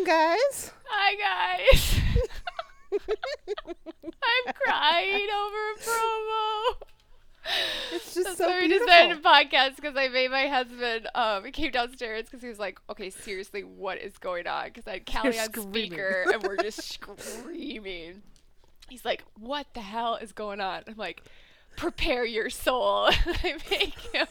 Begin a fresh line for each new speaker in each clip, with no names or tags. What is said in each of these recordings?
Welcome, guys.
Hi, guys. I'm crying over a promo.
It's just
That's
so
why we
beautiful.
decided to podcast because I made my husband. Um, he came downstairs because he was like, "Okay, seriously, what is going on?" Because I had Callie
You're
on
screaming.
speaker and we're just screaming. He's like, "What the hell is going on?" I'm like, "Prepare your soul." I make him.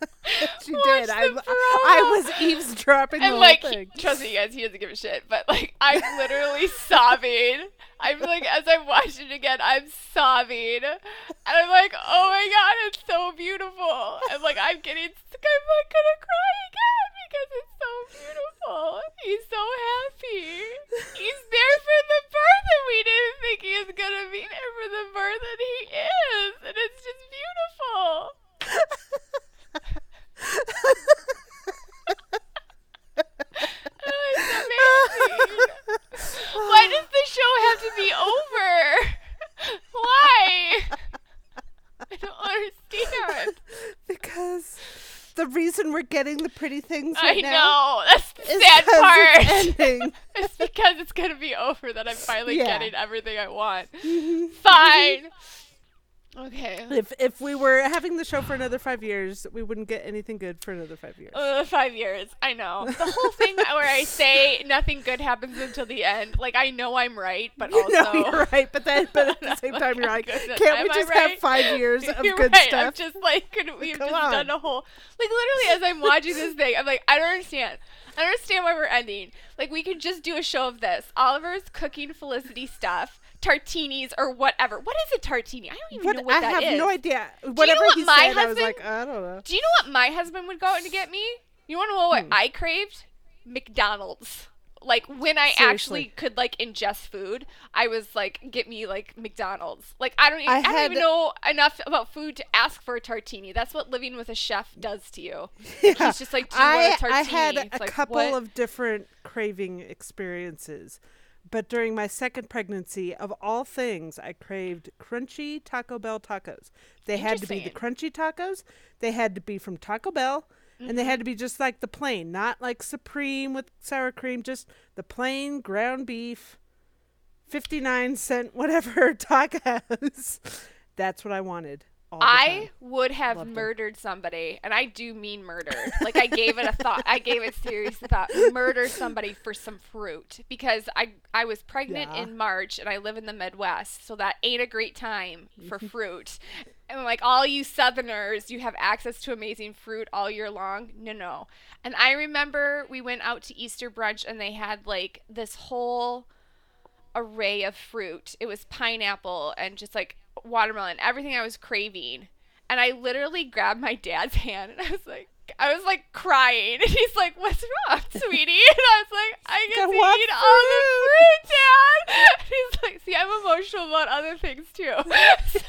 she
watch
did. I, I was eavesdropping the
And like,
thing.
trust me, you guys, he doesn't give a shit. But like, I'm literally sobbing. I'm like, as I'm watching it again, I'm sobbing, and I'm like, oh my god, it's so beautiful. And like, I'm getting, I'm like gonna cry again because it's so beautiful. He's so happy. He's there for the birth, and we didn't think he was gonna be there for the birth, and he is, and it's just beautiful. Why does the show have to be over? Why? I don't understand.
because the reason we're getting the pretty things
I
right now
know. That's the sad part.
it's ending.
It's because it's gonna be over that I'm finally
Yeah.
getting everything I want. Mm-hmm. Fine. Mm-hmm. Okay.
if if we were having the show for another five years, we wouldn't get anything good for another five years.
Uh, five years. I know. The whole thing where I say nothing good happens until the end. Like I know I'm right, but
you
also
you're right, but then but at the same time you're like, can't
am
we just
right?
have five years of
You're
good
right. I'm
stuff?
just like, couldn't we have
Come
just
on.
done a whole like literally as I'm watching this thing, I'm like, I don't understand. I don't understand why we're ending. Like we could just do a show of this. Oliver's cooking Felicity stuff, tartinis or whatever. What is a tartini? I don't even
What,
know what that is.
I have no idea. Whatever
what
he
my
said, I was
husband-
like, I don't know.
Do you know what my husband would go out and get me? You want to know what
Hmm.
I craved? McDonald's. Like when I
Seriously.
actually could like ingest food, I was like, get me like McDonald's. Like I don't, even,
I
I, don't even know enough about food to ask for a tartini. That's what living with a chef does to you.
Yeah.
He's just like, do you
I,
want a tartini?
I had
It's
a
like,
couple
what?
of different craving experiences. But during my second pregnancy, of all things, I craved crunchy Taco Bell tacos. They had to be the crunchy tacos. They had to be from Taco Bell. And they had mm-hmm. to be just like the plain, not like supreme with sour cream, just the plain ground beef, 59 cent whatever tacos. That's what I wanted.
I would have
Loved
murdered somebody, and I do mean murder. like I gave it a thought. I gave it serious thought. Murder somebody for some fruit because I I was pregnant
Yeah.
in March and I live in the Midwest, so that ain't a great time for fruit. And like all you Southerners, you have access to amazing fruit all year long. No, no. And I remember we went out to Easter brunch and they had like this whole array of fruit. It was pineapple and just like watermelon, everything I was craving. And I literally grabbed my dad's hand and I was like, I was like crying. And he's like, What's wrong, sweetie? And I was like, I get to eat all the fruit, Dad. And he's like, See, I'm emotional about other things too. So,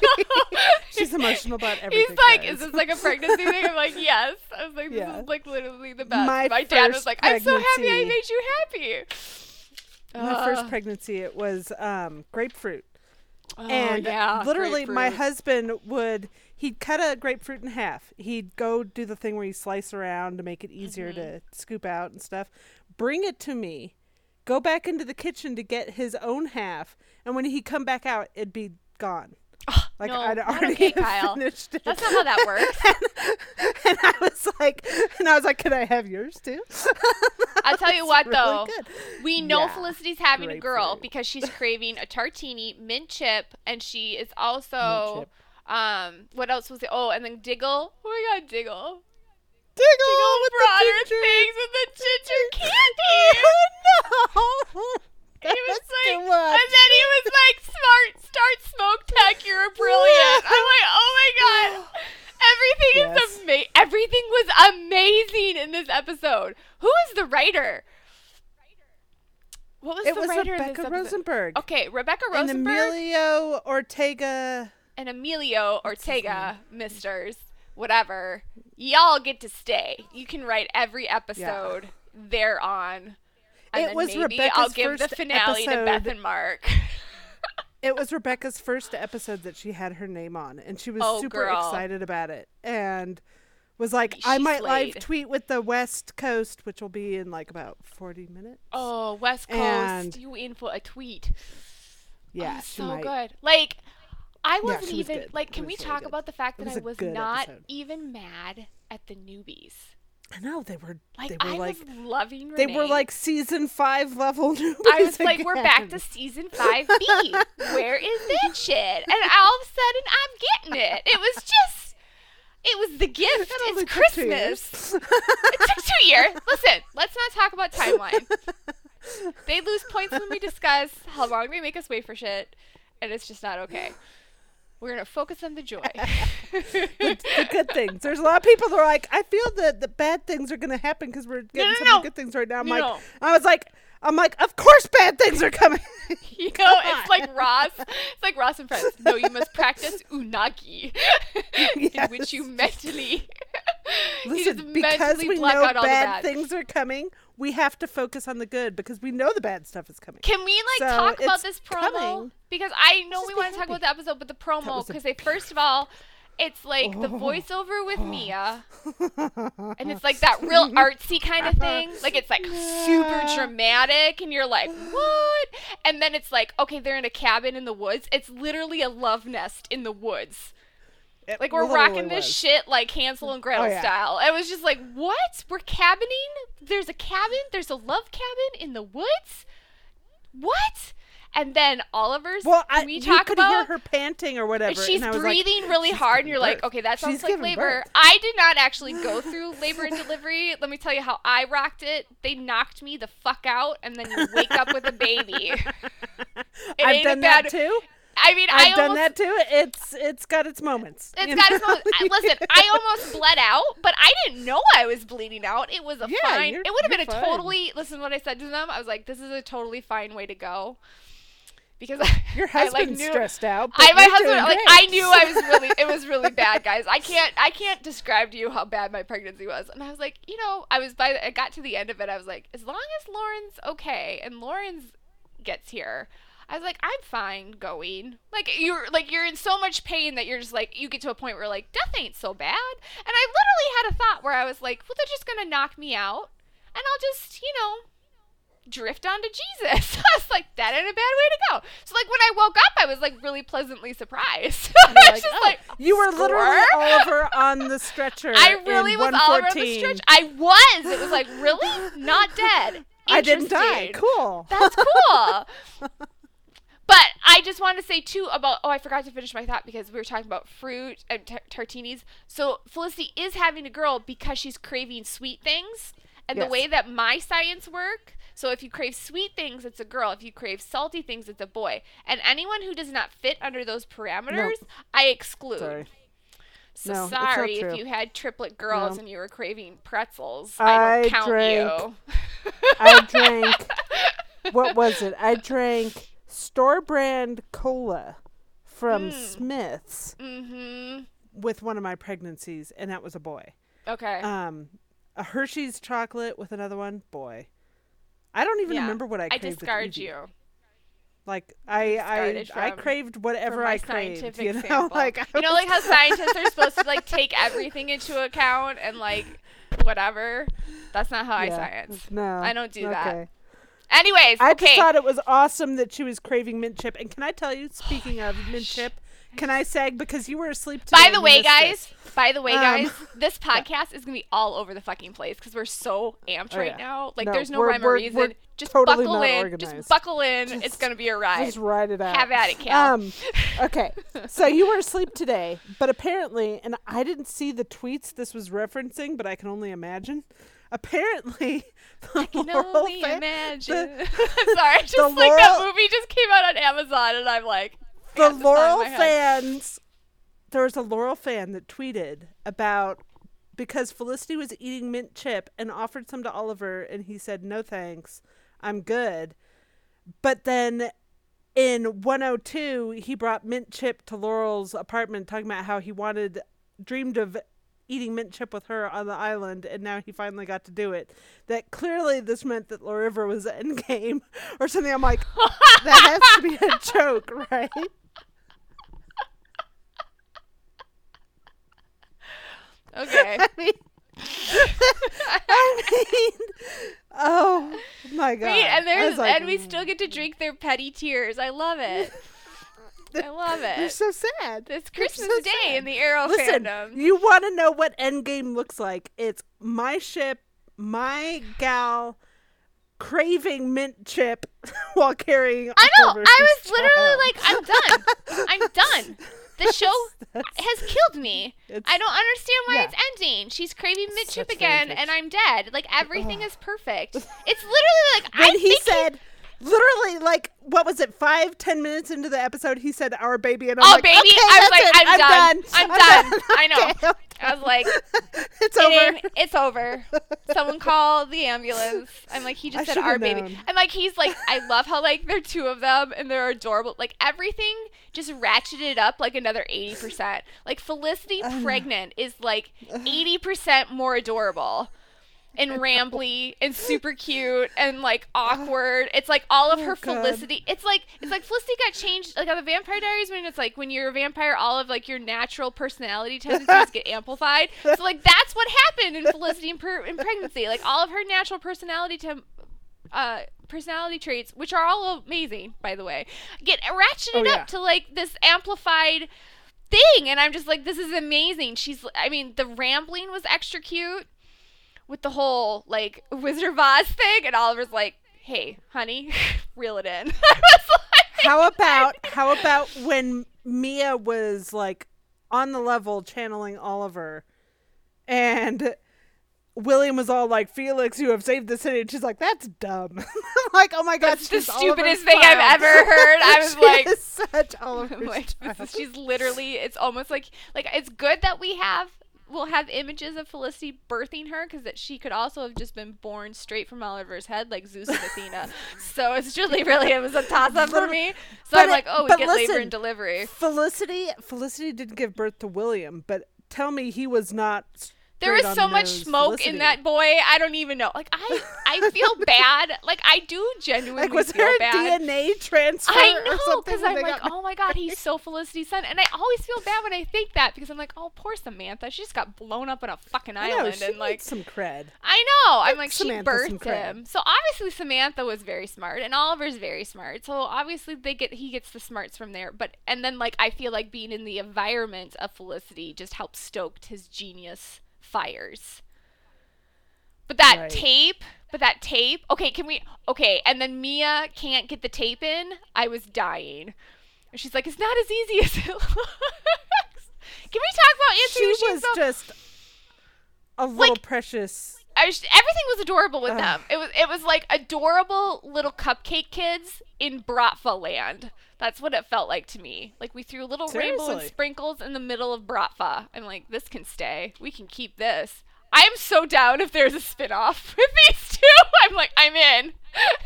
She's emotional about everything.
He's like,
guys.
Is this like a pregnancy thing? I'm like, Yes. I was like, This
Yeah.
is like literally the best.
My
My, dad was like, I'm so happy I
pregnancy-
made you happy.
my first pregnancy it was um, grapefruit
Oh,
and
yeah,
literally my husband would he'd cut a grapefruit in half. He'd go do the thing where you slice around to make it easier
Mm-hmm.
to scoop out and stuff. Bring it to me. Go back into the kitchen to get his own half and when he'd come back out it'd be gone like
no,
I'd already
okay, Kyle.
finished it.
That's not how that works.
and I was like, and I was like, can I have yours too?
I'll tell you what
really
though.
good.
We know
Yeah,
Felicity's having a girl because she's craving a tartini, mint chip, and she is also um what else was it? Oh, and then Diggle. Oh my god, Diggle.
Diggle,
Diggle
with
brought
the ginger.
things with the ginger candy.
no.
He was
That's
like, and then he was like, "Smart, start Smoak Tech. You're brilliant." I'm like, "Oh my god, everything
Yes.
is amazing. Everything was amazing in this episode? Who is the writer? What was
it
the
was
writer
Rebecca? Rosenberg
Okay, Rebecca Rosenberg and
Emilio Ortega.
and Emilio Ortega, misters, whatever. Y'all get to stay. You can write every episode they're on. And
It was
maybe
Rebecca's
I'll give the finale to Beth and Marc.
It was Rebecca's first episode that she had her name on, and she was
Oh,
super
girl.
excited about it, and was like, "I
She
might live tweet with the West Coast, which will be in like about forty minutes."
oh, West Coast,
And-
you in for a tweet.
yeah,
oh, so
might.
good. Like, I wasn't
was
even
good.
like. Can we
really
talk
good.
about the fact that
was
I was not
episode.
even mad at the newbies?
I know they were.
Like,
they were
I
like.
was loving.
They were like season five level newbies.
I was like, we're back to season five B. Where is that shit? And all of a sudden, I'm getting it. It was just, it was the gift. It's Christmas. it took two years. Listen, let's not talk about timeline. They lose points when we discuss how long they make us wait for shit, and it's just not okay. We're gonna focus on the joy.
the good things. There's a lot of people that are like, I feel that the bad things are going to happen because we're getting
no,
some
no.
good things right now. I'm
No,
like,
no.
I was like, I'm like, of course bad things are coming.
You know, it's like Ross. It's like Ross and Friends. No, you must practice unagi, in which you
Yes.
mentally. you just
because
mentally
we know
out all
bad
bad.
things are coming, we have to focus on the good because we know the bad stuff is coming.
Can we like
So,
talk about this promo?
coming.
Because I know
Just
we want to talk about the episode, but the promo because they first of all, it's like the
Oh.
voiceover with Mia, and it's like that real artsy kind of uh-huh. thing. Like it's like super dramatic, and you're like, what? And then it's like, okay, they're in a cabin in the woods. It's literally a love nest in the woods.
It
Like we're rocking this
was.
shit like Hansel and Gretel
Oh, yeah.
style. It was just like, what? We're cabining? There's a cabin? There's a love cabin in the woods? What? And then Oliver's
Well, I,
can we talk
could
about
hear her panting or whatever.
she's
and I was like,
breathing really
"She's
hard and you're like, okay, that sounds
She's
like labor.
birth."
I did not actually go through labor and delivery. Let me tell you how I rocked it. They knocked me the fuck out and then you wake up with a baby. It
I've done
bad-
that too.
I mean,
I've
I
done
almost
that too. It's it's got its moments.
It's got
know?
its moments. I- Listen, I almost bled out, but I didn't know I was bleeding out. It was a
Yeah,
fine. It would have been a
fine.
totally. Listen, to what I said to them, I was like, "This is a totally fine way to go," because
Your
I, like, knew-
stressed out.
I my husband like. I knew I was really it was really bad, guys. I can't I can't describe to you how bad my pregnancy was. And I was like, you know, I was by the, I got to the end of it. I was like, as long as Lauren's okay and Lauren's gets here, I was like, I'm fine going. Like you're like you're in so much pain that you're just like you get to a point where like death ain't so bad. And I literally had a thought where I was like, well, they're just gonna knock me out, and I'll just you know drift onto Jesus. I was like, that ain't a bad way to go. So like when I woke up, I was like really pleasantly surprised. I was
like,
just
"Oh,
like,
you were literally? Oliver on the stretcher.
I really was all around the
114.
stretch. I was. It was like really not dead.
I didn't die. Cool.
That's cool. I just wanted to say too about oh I forgot to finish my thought because we were talking about fruit and tar- tartinis. So Felicity is having a girl because she's craving sweet things, and the way that my science work. So if you crave sweet things, it's a girl. If you crave salty things, it's a boy. And anyone who does not fit under those parameters, I exclude.
Sorry.
So
No,
sorry if you had triplet girls
No.
and you were craving pretzels. I,
I
don't count
drank
you.
I drank. what was it? I drank store brand cola from
Mm.
Smith's
mm-hmm.
with one of my pregnancies, and that was a boy.
Okay.
Um, a Hershey's chocolate with another one, boy. I don't even
Yeah.
remember what I
I discard you.
Like I, I,
discarded
I craved whatever I craved. You know, like I
you know, like how scientists are supposed to like take everything into account and like whatever. That's not how I science.
No,
I don't do that. Anyways,
I
okay.
just thought it was awesome that she was craving mint chip. And can I tell you, speaking of mint chip, can I sag because you were asleep today?
by the way, guys,
this.
by the way,
Um,
guys, this podcast is gonna be all over the fucking place because we're so amped
Oh,
right
yeah.
now. Like,
No,
there's no rhyme or reason.
we're
just
totally
buckle
not
in. Just buckle in. it's gonna be a ride.
Just ride it out.
Have at it, Cal.
Um, okay, so you were asleep today, but apparently, and I didn't see the tweets this was referencing, but I can only imagine. Apparently, the Laurel fa-
imagine.
the-
I'm sorry, just like that
Laurel-
movie just came out on Amazon, and I'm like,
the
got the song in
Laurel fans. There was a Laurel fan that tweeted about because Felicity was eating mint chip and offered some to Oliver, and he said, No thanks, I'm good. But then in 102, he brought mint chip to Laurel's apartment, talking about how he wanted, dreamed of eating mint chip with her on the island, and now he finally got to do it. That clearly this meant that Lauriver was endgame or something. I'm like, that has to be a joke, right?
Okay.
I mean, I mean, oh my god!
Wait, and there's
like,
and we still get to drink their petty tears. I love it. I love it.
You're so sad.
It's Christmas
so
Day
sad.
in the Arrow
Listen,
fandom.
you want to know what Endgame looks like? It's my ship, my gal, craving mint chip while carrying.
I know. I was literally
child.
like, I'm done. I'm done. The show
That's-
has killed me. I don't understand why
yeah.
it's ending. She's craving mint chip again, and I'm dead. Like everything is perfect. It's literally like
when
I
he said. Literally, like, what was it? Five, ten minutes into the episode, he said, "Our baby," and I'm
Oh,
like,
baby!
"Okay,
I was like,
it.
I'm, done. I'm, done. I know.
Okay, okay.
I was like,
it's over.
it's over. Someone call the ambulance. I'm like, he
I
just said
should've
our baby. I'm like, he's like, I love how like there are two of them and they're adorable. Like everything just ratcheted up like another 80%. Like Felicity pregnant is like 80% more adorable. And rambly and super cute and like awkward. It's like all of
Oh,
her
God.
Felicity. It's like it's like Felicity got changed like on the Vampire Diaries when it's like when you're a vampire, all of like your natural personality tendencies get amplified. So like that's what happened in Felicity in, per- in pregnancy. Like all of her natural personality tem- uh personality traits, which are all amazing by the way, get ratcheted
Oh, yeah.
up to like this amplified thing and I'm just like this is amazing. She's I mean the rambling was extra cute with the whole like Wizard of Oz thing and Oliver's like, "Hey, honey, reel it in." I was like
how about how about when Mia was like on the level channeling Oliver and William was all like, Felix, you have saved the city. And she's like, that's dumb. I'm like, oh my god,
That's the stupidest
Oliver's
thing I've ever heard. I was like,
such Oliver's
I'm like, is, she's literally. It's almost like like it's good that we have we'll have images of Felicity birthing her because that she could also have just been born straight from Oliver's head like Zeus and Athena. so it's really really it was a toss up for me. So
But
I'm
it-
like, oh, we get labor and delivery.
Felicity Felicity didn't give birth to William, but tell me he was not
There was so much Smoak
Felicity.
in that boy. I don't even know. Like I, I feel bad. Like I do genuinely
Like was
feel
there a
bad.
DNA transfer
I know because I'm like, oh my god, he's so Felicity's son, and I always feel bad when I think that because I'm like, oh poor Samantha, she just got blown up on a fucking
I know,
island,
she
and like,
some cred.
I know, I'm like, she
Samantha some
birthed him, so obviously Samantha was very smart, and Oliver's very smart, so obviously they get he gets the smarts from there, but and then like I feel like being in the environment of Felicity just helped stoked his genius fires. But that
Right.
tape, but that tape. Okay, can we? Okay, and then Mia can't get the tape in. I was dying. And she's like, "It's not as easy as it looks." Can we talk about Anthony?
She was just a little
Like-
precious.
I was, everything was adorable with
Ugh.
them. It was it was like adorable little cupcake kids in Bratva land. That's what it felt like to me. Like we threw little rainbow and sprinkles in the middle of Bratva. I'm like, this can stay. We can keep this. I am so down if there's a spin-off with these two. I'm like, I'm in.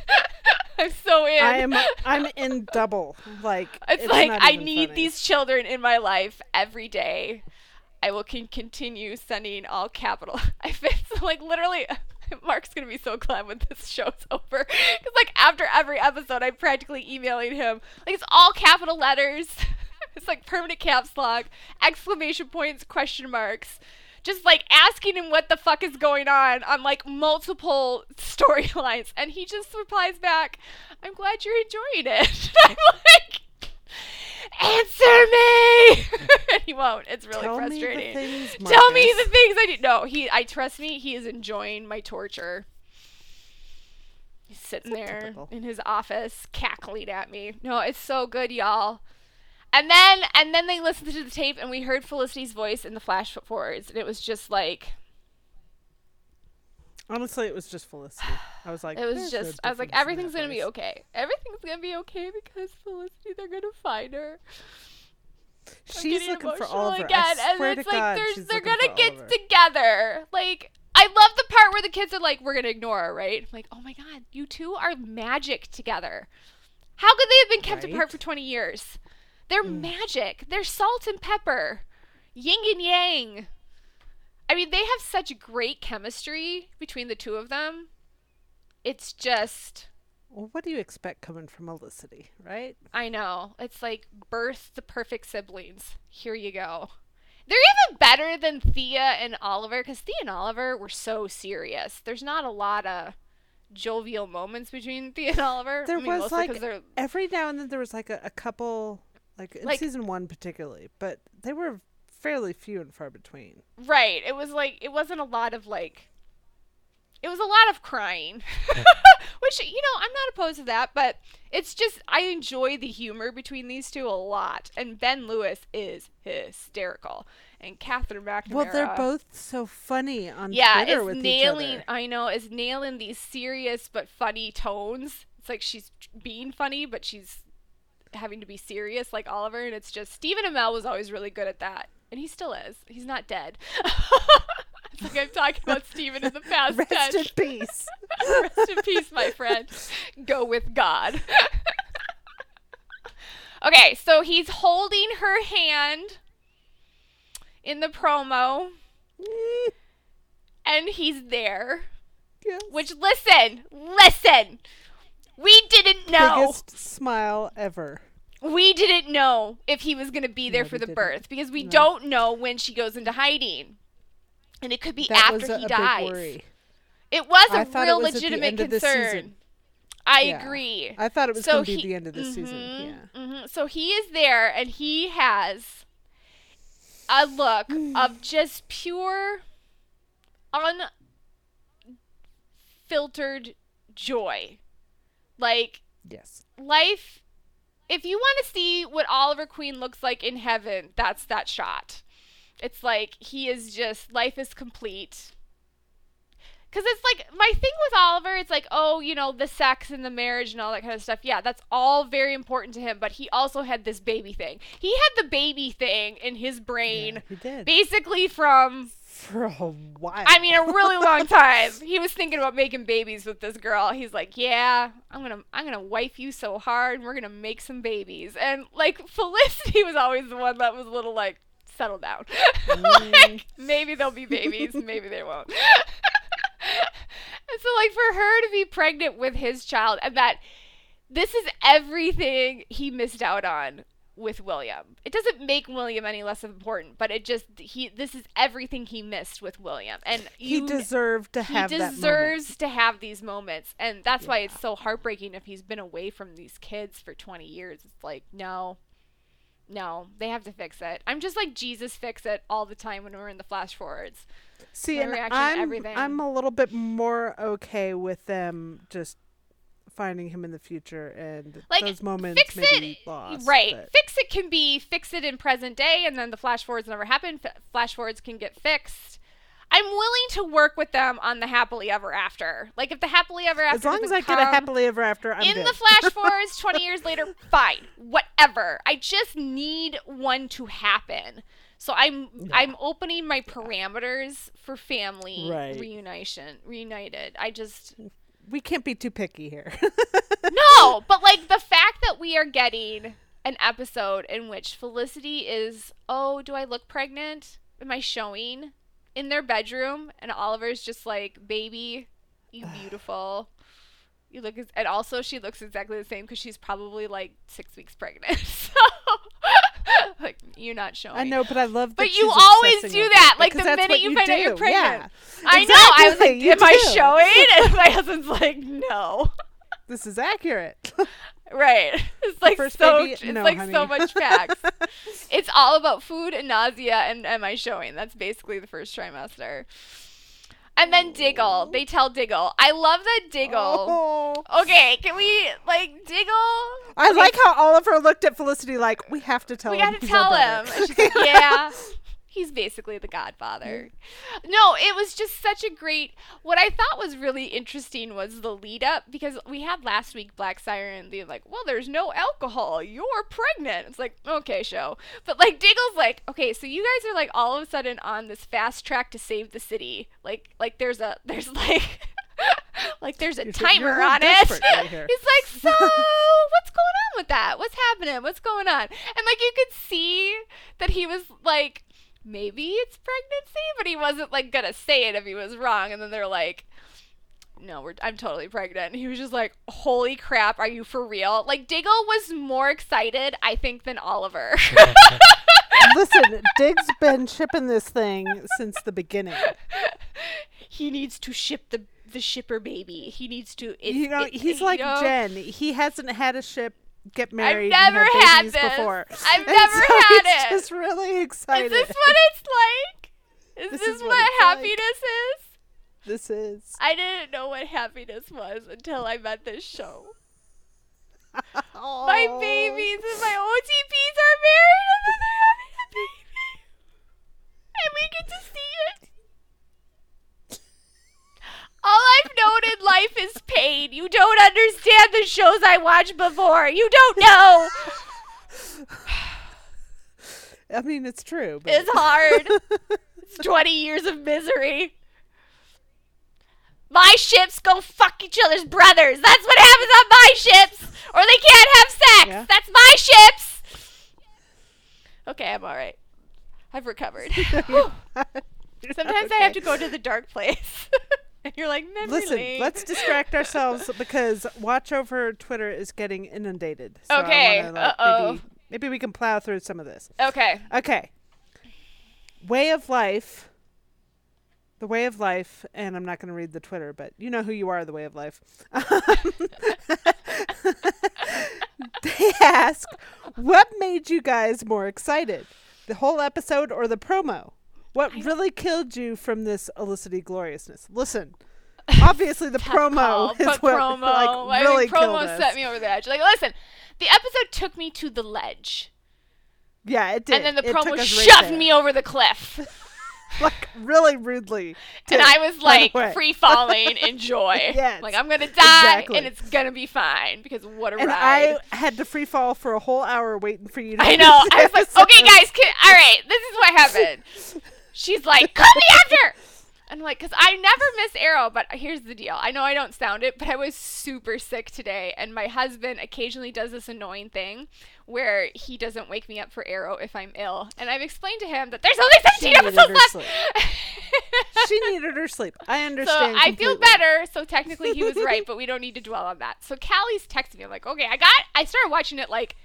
I'm so in.
I am I'm in double. Like
It's, like
not
I need
funny.
these children in my life every day. I will can continue sending all capital. I it's like literally. Marc's gonna be so glad when this show's over, because like after every episode, I'm practically emailing him. Like it's all capital letters. it's like permanent caps lock, exclamation points, question marks. Just like asking him what the fuck is going on on like multiple storylines, and he just replies back, "I'm glad you're enjoying it." I'm like, answer me! And he won't. It's really
Tell
frustrating.
Me things,
tell me the things i need no he i trust me he is enjoying my torture. He's sitting there
typical.
in his office cackling at me. No it's so good y'all. And then and then they listened to the tape and we heard felicity's voice in the flash forwards and it was just like
Honestly, it was just Felicity. I was like,
it was just i was like everything's gonna be okay everything's gonna be okay because felicity they're gonna find her
She's looking for Oliver. Again, I swear and it's to like God,
they're gonna get Oliver. together. Like I love the part where the kids are like, "We're gonna ignore her," right? I'm like, oh my God, you two are magic together. How could they have been kept right? apart for 20 years? They're mm. magic. They're salt and pepper, yin and yang. I mean, they have such great chemistry between the two of them. It's just.
Well, what do you expect coming from Olicity, right?
I know. It's like birth the perfect siblings. Here you go. They're even better than Thea and Oliver because Thea and Oliver were so serious. There's not a lot of jovial moments between Thea and Oliver.
There I mean, was like every now and then there was like a, a couple, like in like, season one particularly, but they were fairly few and far between.
Right. It was like it wasn't a lot of like. It was a lot of crying, which you know I'm not opposed to that, but it's just I enjoy the humor between these two a lot, and Ben Lewis is hysterical and Katherine McNamara.
Well, they're both so funny on yeah, Twitter with
nailing,
each other.
I know, is nailing these serious but funny tones. It's like she's being funny, but she's having to be serious like Oliver, and it's just Stephen Amell was always really good at that, and he still is. He's not dead. it's like I'm talking about Stephen in the past
Rest tense. in peace.
Rest in peace, my friend. Go with God. okay, so he's holding her hand in the promo. and he's there. Yes. Which listen, listen. We didn't know.
Biggest smile ever.
We didn't know if he was going to be there no, for the didn't. birth because we no. don't know when she goes into hiding. And it could be that after a, he a dies. It was a real was legitimate concern. I yeah. agree.
I thought it was so going to be the end of the mm-hmm, season. Yeah.
Mm-hmm. So he is there and he has a look of just pure, unfiltered joy. Like,
yes.
Life, if you want to see what Oliver Queen looks like in heaven, that's that shot. It's like he is just, life is complete because it's like my thing with Oliver, it's like, oh, you know, the sex and the marriage and all that kind of stuff. Yeah, that's all very important to him. But he also had this baby thing. He had the baby thing in his brain.
Yeah, he did.
Basically from
for a while.
I mean, a really long time. he was thinking about making babies with this girl. He's like, "Yeah, I'm gonna, I'm gonna wife you so hard, and we're gonna make some babies." And like Felicity was always the one that was a little like, "Settle down." Like maybe there'll be babies, maybe they won't. and so like for her to be pregnant with his child and that this is everything he missed out on with William. It doesn't make William any less important, but it just he this is everything he missed with William. And
you, he deserved to have
He deserves to have these moments. And that's yeah. why it's so heartbreaking if he's been away from these kids for 20 years. It's like, no. No, they have to fix it. I'm just like Jesus fix it all the time when we're in the flash forwards.
See, and I'm I'm a little bit more okay with them just finding him in the future and like, those moments fix maybe it, lost.
Right. But. Fix it can be fix it in present day and then the flash forwards never happen. F- flash forwards can get fixed. I'm willing to work with them on the happily ever after. Like if the happily ever after
As long as I get a happily ever after, I'm
In
good.
the flash forwards 20 years later, fine. Whatever. I just need one to happen. So I'm no. I'm opening my parameters for family right. reunition reunited. I just
we can't be too picky here.
no, but like the fact that we are getting an episode in which Felicity is, oh, do I look pregnant? Am I showing in their bedroom? And Oliver's just like, baby, you beautiful. You look, as, and also she looks exactly the same because she's probably like six weeks pregnant. So, like you're not showing.
I know, but I love.
But you always do that. Like the minute you, find do. out you're pregnant. Yeah. I exactly. know. I was like, "Am do. I showing?" And my husband's like, "No."
This is accurate.
right. It's like so. Baby, it's no, like honey. so much facts. it's all about food and nausea and am I showing? That's basically the first trimester. And then Diggle. They tell Diggle. I love that Diggle. Oh. Okay, can we like Diggle?
I like how Oliver looked at Felicity like, we have to tell
we
him.
We gotta tell him. She's like, yeah. He's basically the godfather. No, it was just such a great. What I thought was really interesting was the lead up because we had last week Black Siren being like, "Well, there's no alcohol. You're pregnant." It's like, okay, show. But like Diggle's like, okay, so you guys are like all of a sudden on this fast track to save the city. Like, like there's a there's like. like there's a
You're-
timer
you're
on it.
right.
He's like, so what's going on with that? What's happening? What's going on? And like you could see that he was like, maybe it's pregnancy, but he wasn't like gonna say it if he was wrong. And then they're like, no, we're I'm totally pregnant. And he was just like, holy crap, are you for real? Like Diggle was more excited, I think, than Oliver.
Listen, Dig's been shipping this thing since the beginning.
he needs to ship the the shipper baby. He needs to. It's,
you know,
it-
he's
you
like
know?
Jen. He hasn't had a ship get married. I've never
had this.
before.
I've never
so
had it.
just really excited.
Is this what it's like? Is
This
this,
is what
what,
it's like.
happiness is?
this is.
I didn't know what happiness was until I met this show. My
Oh.
babies and my OTPs are married and then they're having a baby. And we get to see it. All I've known in life is pain. You don't understand the shows I watched before. You don't know.
I mean, it's true. But
It's hard. It's 20 years of misery. My ships go fuck each other's brothers. That's what happens on my ships. Or they can't have sex.
Yeah.
That's my ships. Okay, I'm all right. I've recovered. Sometimes I have to go to the dark place. and you're like,
Listen,
lane.
let's distract ourselves because watch over Twitter is getting inundated. So
Okay,
wanna, like,
uh-oh.
Maybe, maybe we can plow through some of this.
Okay.
Okay. Way of life. The way of life, and I'm not going to read the Twitter, but you know who you are, the way of life. they ask, what made you guys more excited? The whole episode or the promo? What really killed you from this Olicity gloriousness? Listen, obviously the promo
call,
is what
promo.
like
I
really
mean,
killed
promo
us.
set me over the edge. Like, listen, the episode took me to the ledge,
yeah, it did.
and then the
It
promo
right
shoved
there.
me over the cliff.
like really rudely.
and I was like free falling in joy.
Yes,
like I'm gonna die
exactly.
and it's gonna be fine because what a
And
ride.
I had to free fall for a whole hour waiting for you to.
I, know. I was like, okay, guys, can, all right, this is what happened. She's like, cut me after. And I'm like, because I never miss Arrow, but here's the deal. I know I don't sound it, but I was super sick today, and my husband occasionally does this annoying thing where he doesn't wake me up for Arrow if I'm ill, and I've explained to him that there's only 17
needed
episodes left.
she needed her sleep. I understand.
So
understand.
I feel better. So technically he was right, but we don't need to dwell on that. So Callie's texting me. I'm like, okay, I got. I started watching it like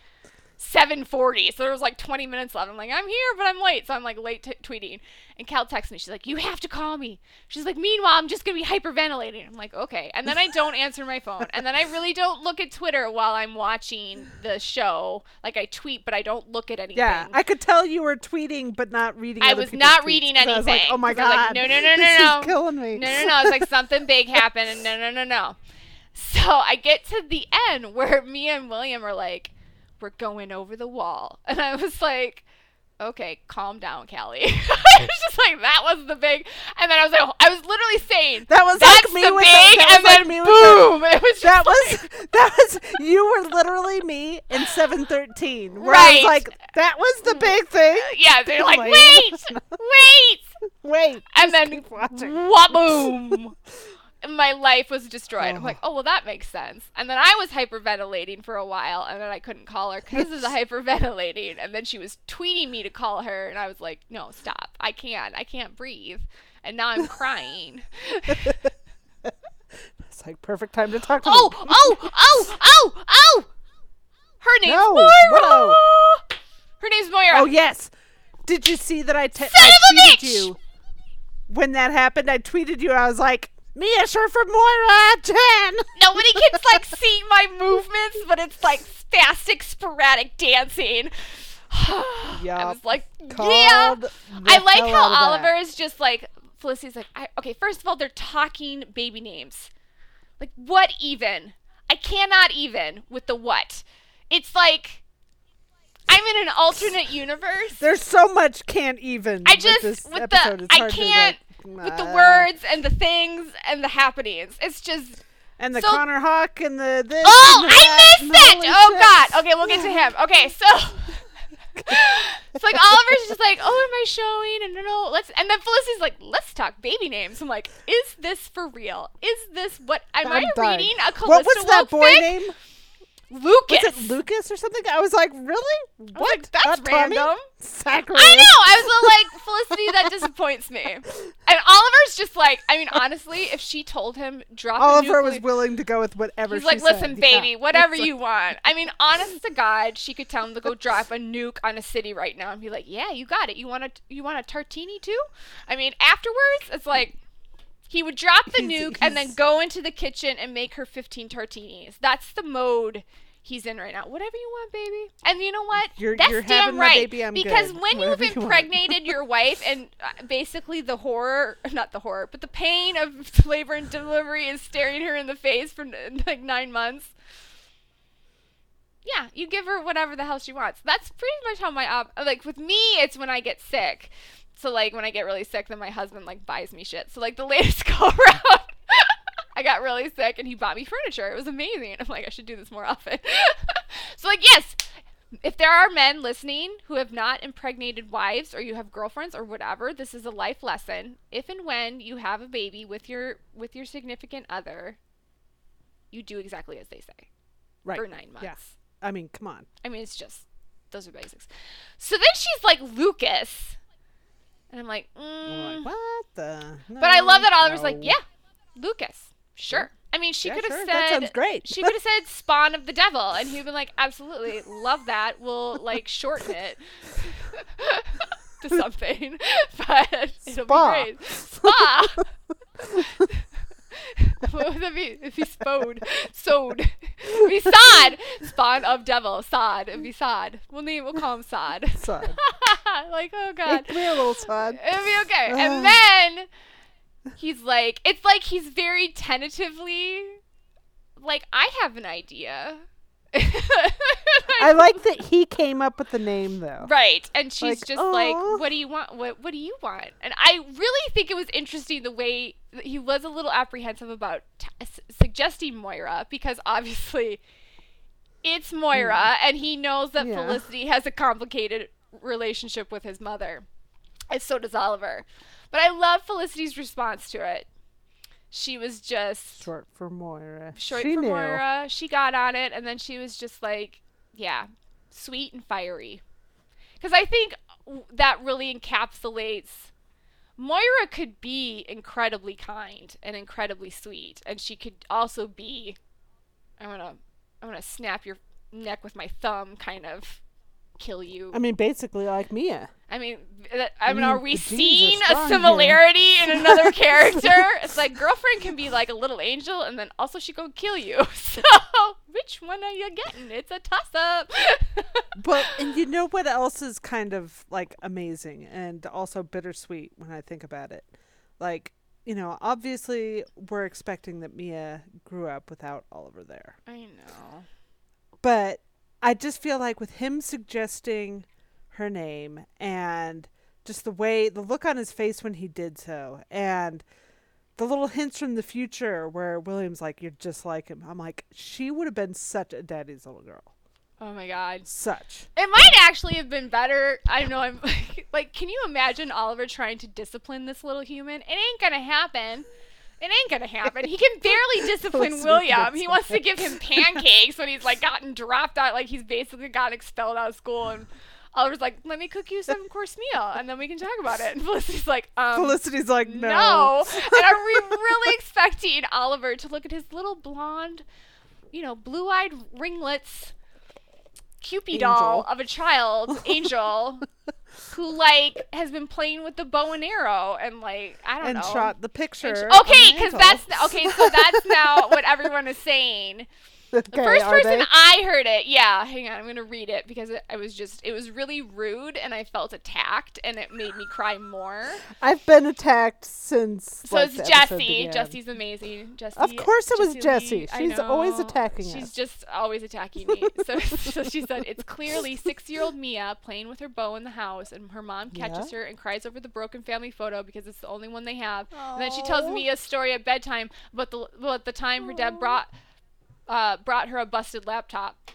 7:40, so there was like 20 minutes left. I'm like, I'm here, but I'm late, so I'm like late t- tweeting. And Cal texts me. She's like, you have to call me. She's like, meanwhile, I'm just gonna be hyperventilating. I'm like, okay. And then I don't answer my phone, and then I really don't look at Twitter while I'm watching the show. Like I tweet, but I don't look at anything.
Yeah, I could tell you were tweeting but not reading.
I was not reading
'cause I was like,
anything,
oh my
'cause I was
god!
like, no, no, no, no,
this
no.
is killing me.
No, no, no. It's like something big happened, and no, no, no, no. So I get to the end where me and William are like, we're going over the wall. And I was like, okay, calm down, Callie. I was just like, that was the big. And then I was like, I was literally saying,
That was
that's
like me
the
with
big,
the, that
and
was like
then
me with the-
boom. It was just
that was
like-
that was you were literally me in seven thirteen.
Right.
was like, that was the mm. big thing.
Uh, yeah, they're like,
Wait.
wait, wait. And then
keep watching.
My life was destroyed i'm
Oh.
like oh well that makes sense and then i was hyperventilating for a while and then i couldn't call her because of the hyperventilating and then she was tweeting me to call her and i was like no stop i can't i can't breathe and now i'm crying
It's like perfect time to talk to her.
oh
me.
oh oh oh oh her name's
No,
moira
whoa.
her name's moira
Oh yes. Did you see that I, te-
Son
I
of a
tweeted you when that happened? I tweeted you. I was like, Mia short for Moira Jen.
Nobody can like see my movements, but it's like spastic, sporadic dancing. yeah.
I
was like, yeah.
Called the
I like how
out of that.
Oliver is just like Felicity's like, I, okay, first of all, they're talking baby names. Like, what even? I cannot even with the what. It's like, I'm in an alternate universe.
There's so much can't even.
I just
with, this
with
episode.
the
It's
I can't
like,
with the
uh,
words and the things and the happenings. It's just
and the
so-
Connor Hawke and the this.
Oh,
the
I
that,
missed it. Oh
shit.
God. Okay, we'll get to him. Okay, so it's like Oliver's just like, oh, am I showing? And no, no, let's. And then Felicity's like, let's talk baby names. I'm like, is this for real? Is this what? Am
I'm
I
dying.
reading a Callisto
What was that boy
fic?
name?
Lucas.
Was it Lucas or something? I was like, really? What?
like, that's
Not Tommy?
random.
Sacrilege.
I know. I was a little like Felicity. That disappoints me. And Oliver's just like, I mean, honestly, if she told him drop a
Oliver was willing to go with whatever.
He's like, listen,
said. Yeah.
baby, whatever
It's like-
you want. I mean, honest to God, she could tell him to go drop a nuke on a city right now and be like, yeah, you got it. You want a, you want a tartini too? I mean, afterwards, it's like he would drop the
He's-
nuke and then go into the kitchen and make her 15 tartinis. That's the mode he's in right now. Whatever you want, baby. And you know what?
You're-
That's
you're
damn
having
right.
baby, I'm
because
good.
when you've
Whatever you
impregnated your wife and uh, basically the horror, not the horror, but the pain of labor and delivery is staring her in the face for like nine months. Yeah, you give her whatever the hell she wants. That's pretty much how my op- like with me, it's when I get sick. So like when I get really sick, then my husband like buys me shit. So like the latest go around, I got really sick and he bought me furniture. It was amazing. I'm like I should do this more often. so like yes, if there are men listening who have not impregnated wives or you have girlfriends or whatever, this is a life lesson. If and when you have a baby with your with your significant other, you do exactly as they say
right.
for nine months.
Yeah. I mean, come on.
I mean, it's just those are basics. So then she's like Lucas, and I'm like,
I'm
mm.
like, what the?
but I love that
No,
Oliver's like, yeah, Lucas, sure. I mean, she
Yeah,
could have
sure,
said
that sounds great.
she could have said spawn of the devil, and he'd been like, absolutely, love that. We'll like shorten it to something, but it'll
Spa.
be great. Spa. What would that be? If he spode, sewed, It'd be Sod, spawn of devil, Sod. It'd be Sod. We'll name, we'll call him Sod.
Son.
like, oh god,
come here, little son.
it'll be okay.
Ugh.
And then he's like, it's like he's very tentatively, like, I have an idea.
I like that he came up with the name though.
Right, and she's
Like,
just like, "What do you want? What What do you want?" And I really think it was interesting the way that he was a little apprehensive about t- suggesting Moira because obviously it's Moira, hmm. and he knows that
Yeah.
Felicity has a complicated relationship with his mother, and so does Oliver. But I love Felicity's response to it. She was just
Short for Moira.
short
she
for
knew.
Moira. She got on it, and then she was just like, yeah, sweet and fiery. Because I think that really encapsulates. Moira could be incredibly kind and incredibly sweet, and she could also be, I'm gonna, I'm gonna snap your neck with my thumb, kind of kill you.
I mean, basically like Mia.
I mean, I mean, are we seeing a
strong here.
similarity in another character? It's like girlfriend can be like a little angel, and then also she gonna kill you. So which one are you getting? It's a toss up.
But and you know what else is kind of like amazing and also bittersweet when I think about it. Like, you know, obviously we're expecting that Mia grew up without Oliver there.
I know.
But I just feel like with him suggesting her name and just the way the look on his face when he did so and the little hints from the future where William's like, You're just like him. I'm like, she would have been such a daddy's little girl.
Oh my god.
Such.
It might actually have been better. I don't know I'm like, like, can you imagine Oliver trying to discipline this little human? It ain't gonna happen. It ain't gonna happen. He can barely discipline William. He wants to give him pancakes when he's like gotten dropped out, like he's basically got expelled out of school. And Oliver's like, "Let me cook you some course meal, and then we can talk about it." And Felicity's like, um,
Felicity's like, No.
no. and are we really expecting Oliver to look at his little blonde, you know, blue-eyed ringlets, Cupid doll of a child, Angel, who like has been playing with the bow and arrow and like I don't
and
know.
shot the picture.
sh- okay, because that's okay. So that's now what everyone is saying.
Okay,
The first person
they?
I heard it, yeah. Hang on, I'm gonna read it because it, I was just, it was really rude, and I felt attacked, and it made me cry more.
I've been attacked since.
So
like,
it's Jesse. Jesse's amazing. Jesse.
Of course it was
Lee,
Jessie. She's always attacking
She's
us.
just always attacking me. So, so she said it's clearly six-year-old Mia playing with her bow in the house, and her mom catches
Yeah.
her and cries over the broken family photo because it's the only one they have. And then she tells me a story at bedtime about the about the time her dad brought uh, brought her a busted laptop.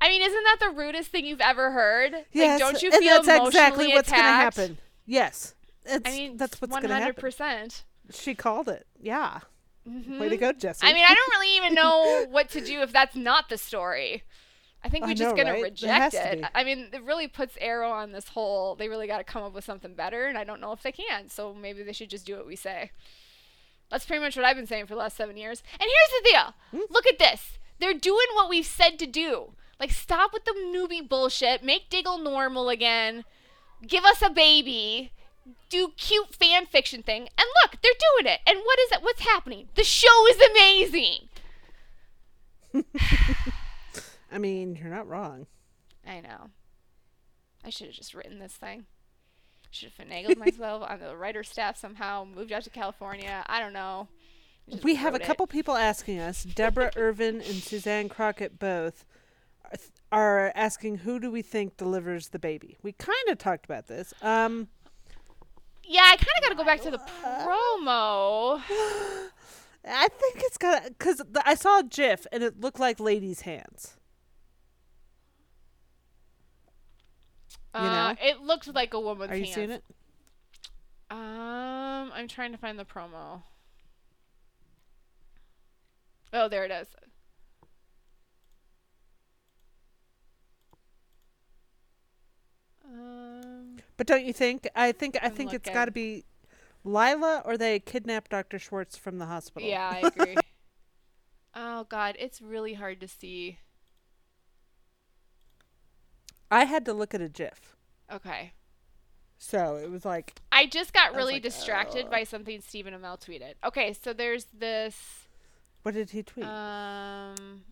I mean, isn't that the rudest thing you've ever heard?
Yes,
like, don't you
and
feel
that's exactly what's gonna happen. Yes, it's,
I mean,
that's what's gonna
One
hundred
percent.
She called it. Yeah.
Mm-hmm.
Way to go, Jesse.
I mean, I don't really even know what to do if that's not the story. I think we're just
know,
gonna
right?
Reject it. I mean, it really puts Arrow on this whole. They really got to come up with something better, and I don't know if they can. So maybe they should just do what we say. That's pretty much what I've been saying for the last seven years. And here's the deal:
Hmm?
look at this. They're doing what we've said to do. Like, stop with the newbie bullshit. Make Diggle normal again. Give us a baby. Do cute fan fiction thing. And look, they're doing it. And what is it? What's happening? The show is amazing.
I mean, you're not wrong.
I know. I should have just written this thing. Should have finagled myself on the writer staff somehow. Moved out to California. I don't know. Just
We have a
it.
couple people asking us. Deborah Irvin and Suzanne Crockett both are th- are asking who do we think delivers the baby. We kind of talked about this. Um,
Yeah, I kind of got to go back to the promo.
I think it's got because I saw a GIF and it looked like ladies' hands. You
Uh,
know?
it looks like a woman's
Are you
hands.
seeing it?
Um, I'm trying to find the promo. Oh, there it is. Um,
But don't you think? I think I think it's
looking.
got to be Lyla or they kidnapped Dr. Schwartz from the hospital.
yeah, I agree. oh God, it's really hard to see.
I had to look at a GIF,
Okay.
so it was like
I just got really
like,
distracted
"Oh."
by something Stephen Amell tweeted. Okay, so there's this.
What did he tweet?
Um.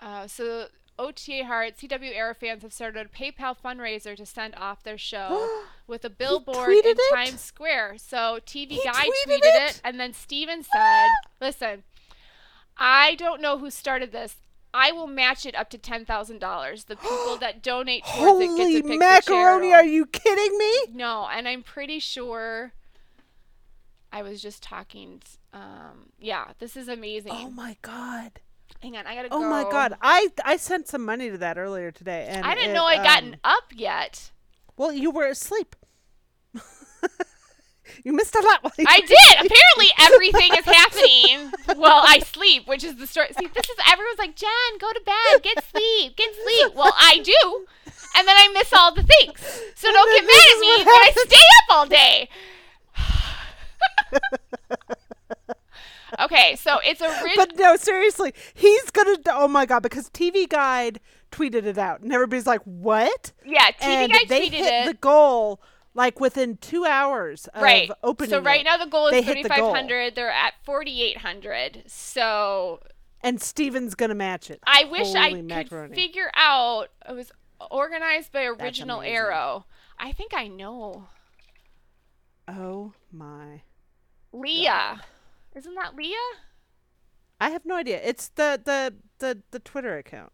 Uh, so OTA Heart CW Era fans have started a PayPal fundraiser to send off their show with a billboard in
it?
Times Square. So TV
He
Guide
tweeted
tweeted
it?
it, and then Stephen said, "Listen, I don't know who started this. I will match it up to ten thousand dollars. The people that donate towards it get
Holy
to pick
macaroni!
the
Are you kidding me?
no, and I'm pretty sure I was just talking. Um, yeah, this is amazing.
Oh my god!
Hang on, I gotta
Oh
go.
my god! I I sent some money to that earlier today, and
I didn't
it,
know I'd gotten
um,
up yet.
Well, you were asleep. You missed a lot. While you
I did. Apparently, everything is happening while I sleep, which is the story. See, this is everyone's like, Jen, go to bed, get sleep, get sleep. Well, I do, and then I miss all the things. So don't get mad at me when I stay up all day. okay, so it's original.
But no, seriously, he's gonna. Oh my god! Because TV Guide tweeted it out, and everybody's like, "What?"
Yeah, TV
and
Guide
they
tweeted
hit
it.
the goal like within two hours of
right.
opening.
so right
it.
now the goal is
hit the goal.
3,500. They're at 4,800. So
and Stephen's gonna match it.
I wish I
Holy
could figure out. It was organized by Original. Arrow. I think I know
Oh my!
Leah. Isn't that Leah?
I have no idea. It's the the the the Twitter account.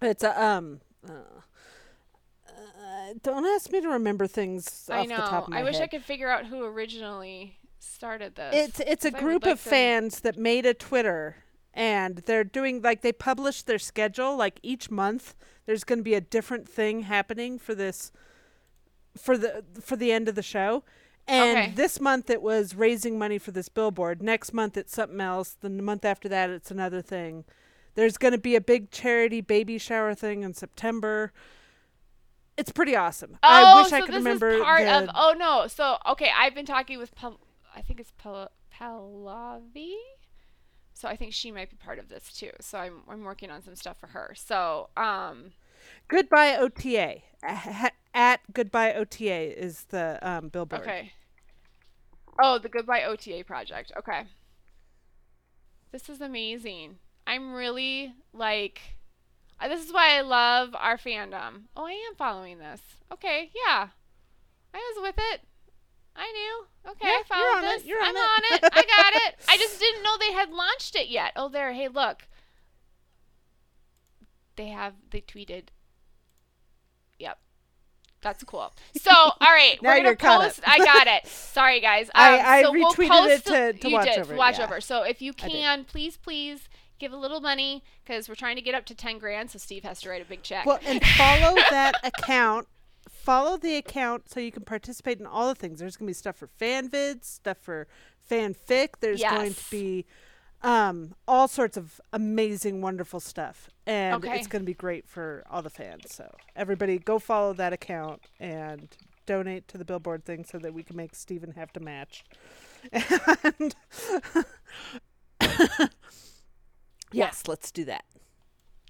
It's a um. Uh, don't ask me to remember things
I
off
know.
the top of my
I wish I could figure out who originally started this.
It's it's a
'cause I would
group
like
of
to-
fans that made a Twitter and they're doing like they publish their schedule like each month there's going to be a different thing happening for this for the for the end of the show. And
Okay.
this month it was raising money for this billboard. Next month it's something else. Then the month after that it's another thing. There's going to be a big charity baby shower thing in September. It's pretty awesome.
Oh,
I wish
so
I could
this
remember
is part
the,
of. Oh no. So okay, I've been talking with. Pal- I think it's Pallavi. So I think she might be part of this too. So I'm I'm working on some stuff for her. So um
Goodbye OTA. At Goodbye OTA is the um, billboard.
okay. Oh, the Goodbye OTA project. Okay. This is amazing. I'm really like. Uh, This is why I love our fandom. Oh, I am following this. Okay, yeah. I was with it. I knew. Okay,
Yeah,
I followed
on it,
this.
you're on
I'm
it.
on it. I got it. I just didn't know they had launched it yet. Oh, there. Hey, look. They have. They tweeted. Yep. That's cool. So, all right, we're gonna post. I got it. Sorry, guys. Um,
I- I
so we'll
retweeted
post
it to- to
you
watch
did,
over,
Watch
yeah.
over. So if you can, please, please give a little money because we're trying to get up to ten grand. So Steve has to write a big check.
Well, and follow that account. Follow the account so you can participate in all the things. There's going to be stuff for fan vids, stuff for fanfic. There's going to be um, all sorts of amazing, wonderful stuff. And
Okay.
it's going to be great for all the fans. So, everybody go follow that account and donate to the billboard thing so that we can make Stephen have to match. And yes, let's do that.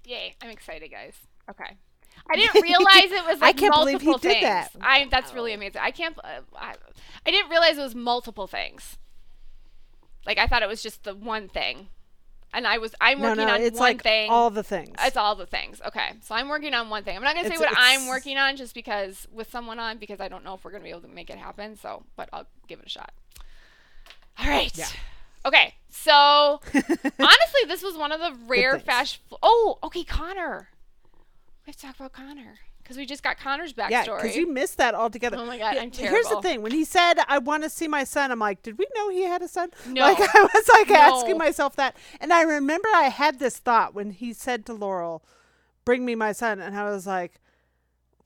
Yay! I'm excited, guys. Okay. I didn't realize it was
I can't believe
multiple
he did
things.
that.
I that's really amazing. I can't. Uh, I, I didn't realize it was multiple things. Like I thought it was just the one thing, and I was I'm
No,
working
no,
on
it's
one
like
thing.
all the things.
It's all the things. Okay, so I'm working on one thing. I'm not gonna say
It's-
what I'm working on just because with someone on because I don't know if we're gonna be able to make it happen. So, but I'll give it a shot. All right.
Yeah.
Okay. So honestly, this was one of the rare fast. Oh, okay, Connor. We have to talk about Connor because we just got Connor's backstory.
Yeah, because you missed that altogether.
Oh my God, I'm terrible.
Here's the thing: when he said, "I want to see my son," I'm like, "Did we know he had a son?"
No.
Like I was like
No.
asking myself that, and I remember I had this thought when he said to Laurel, "Bring me my son," and I was like,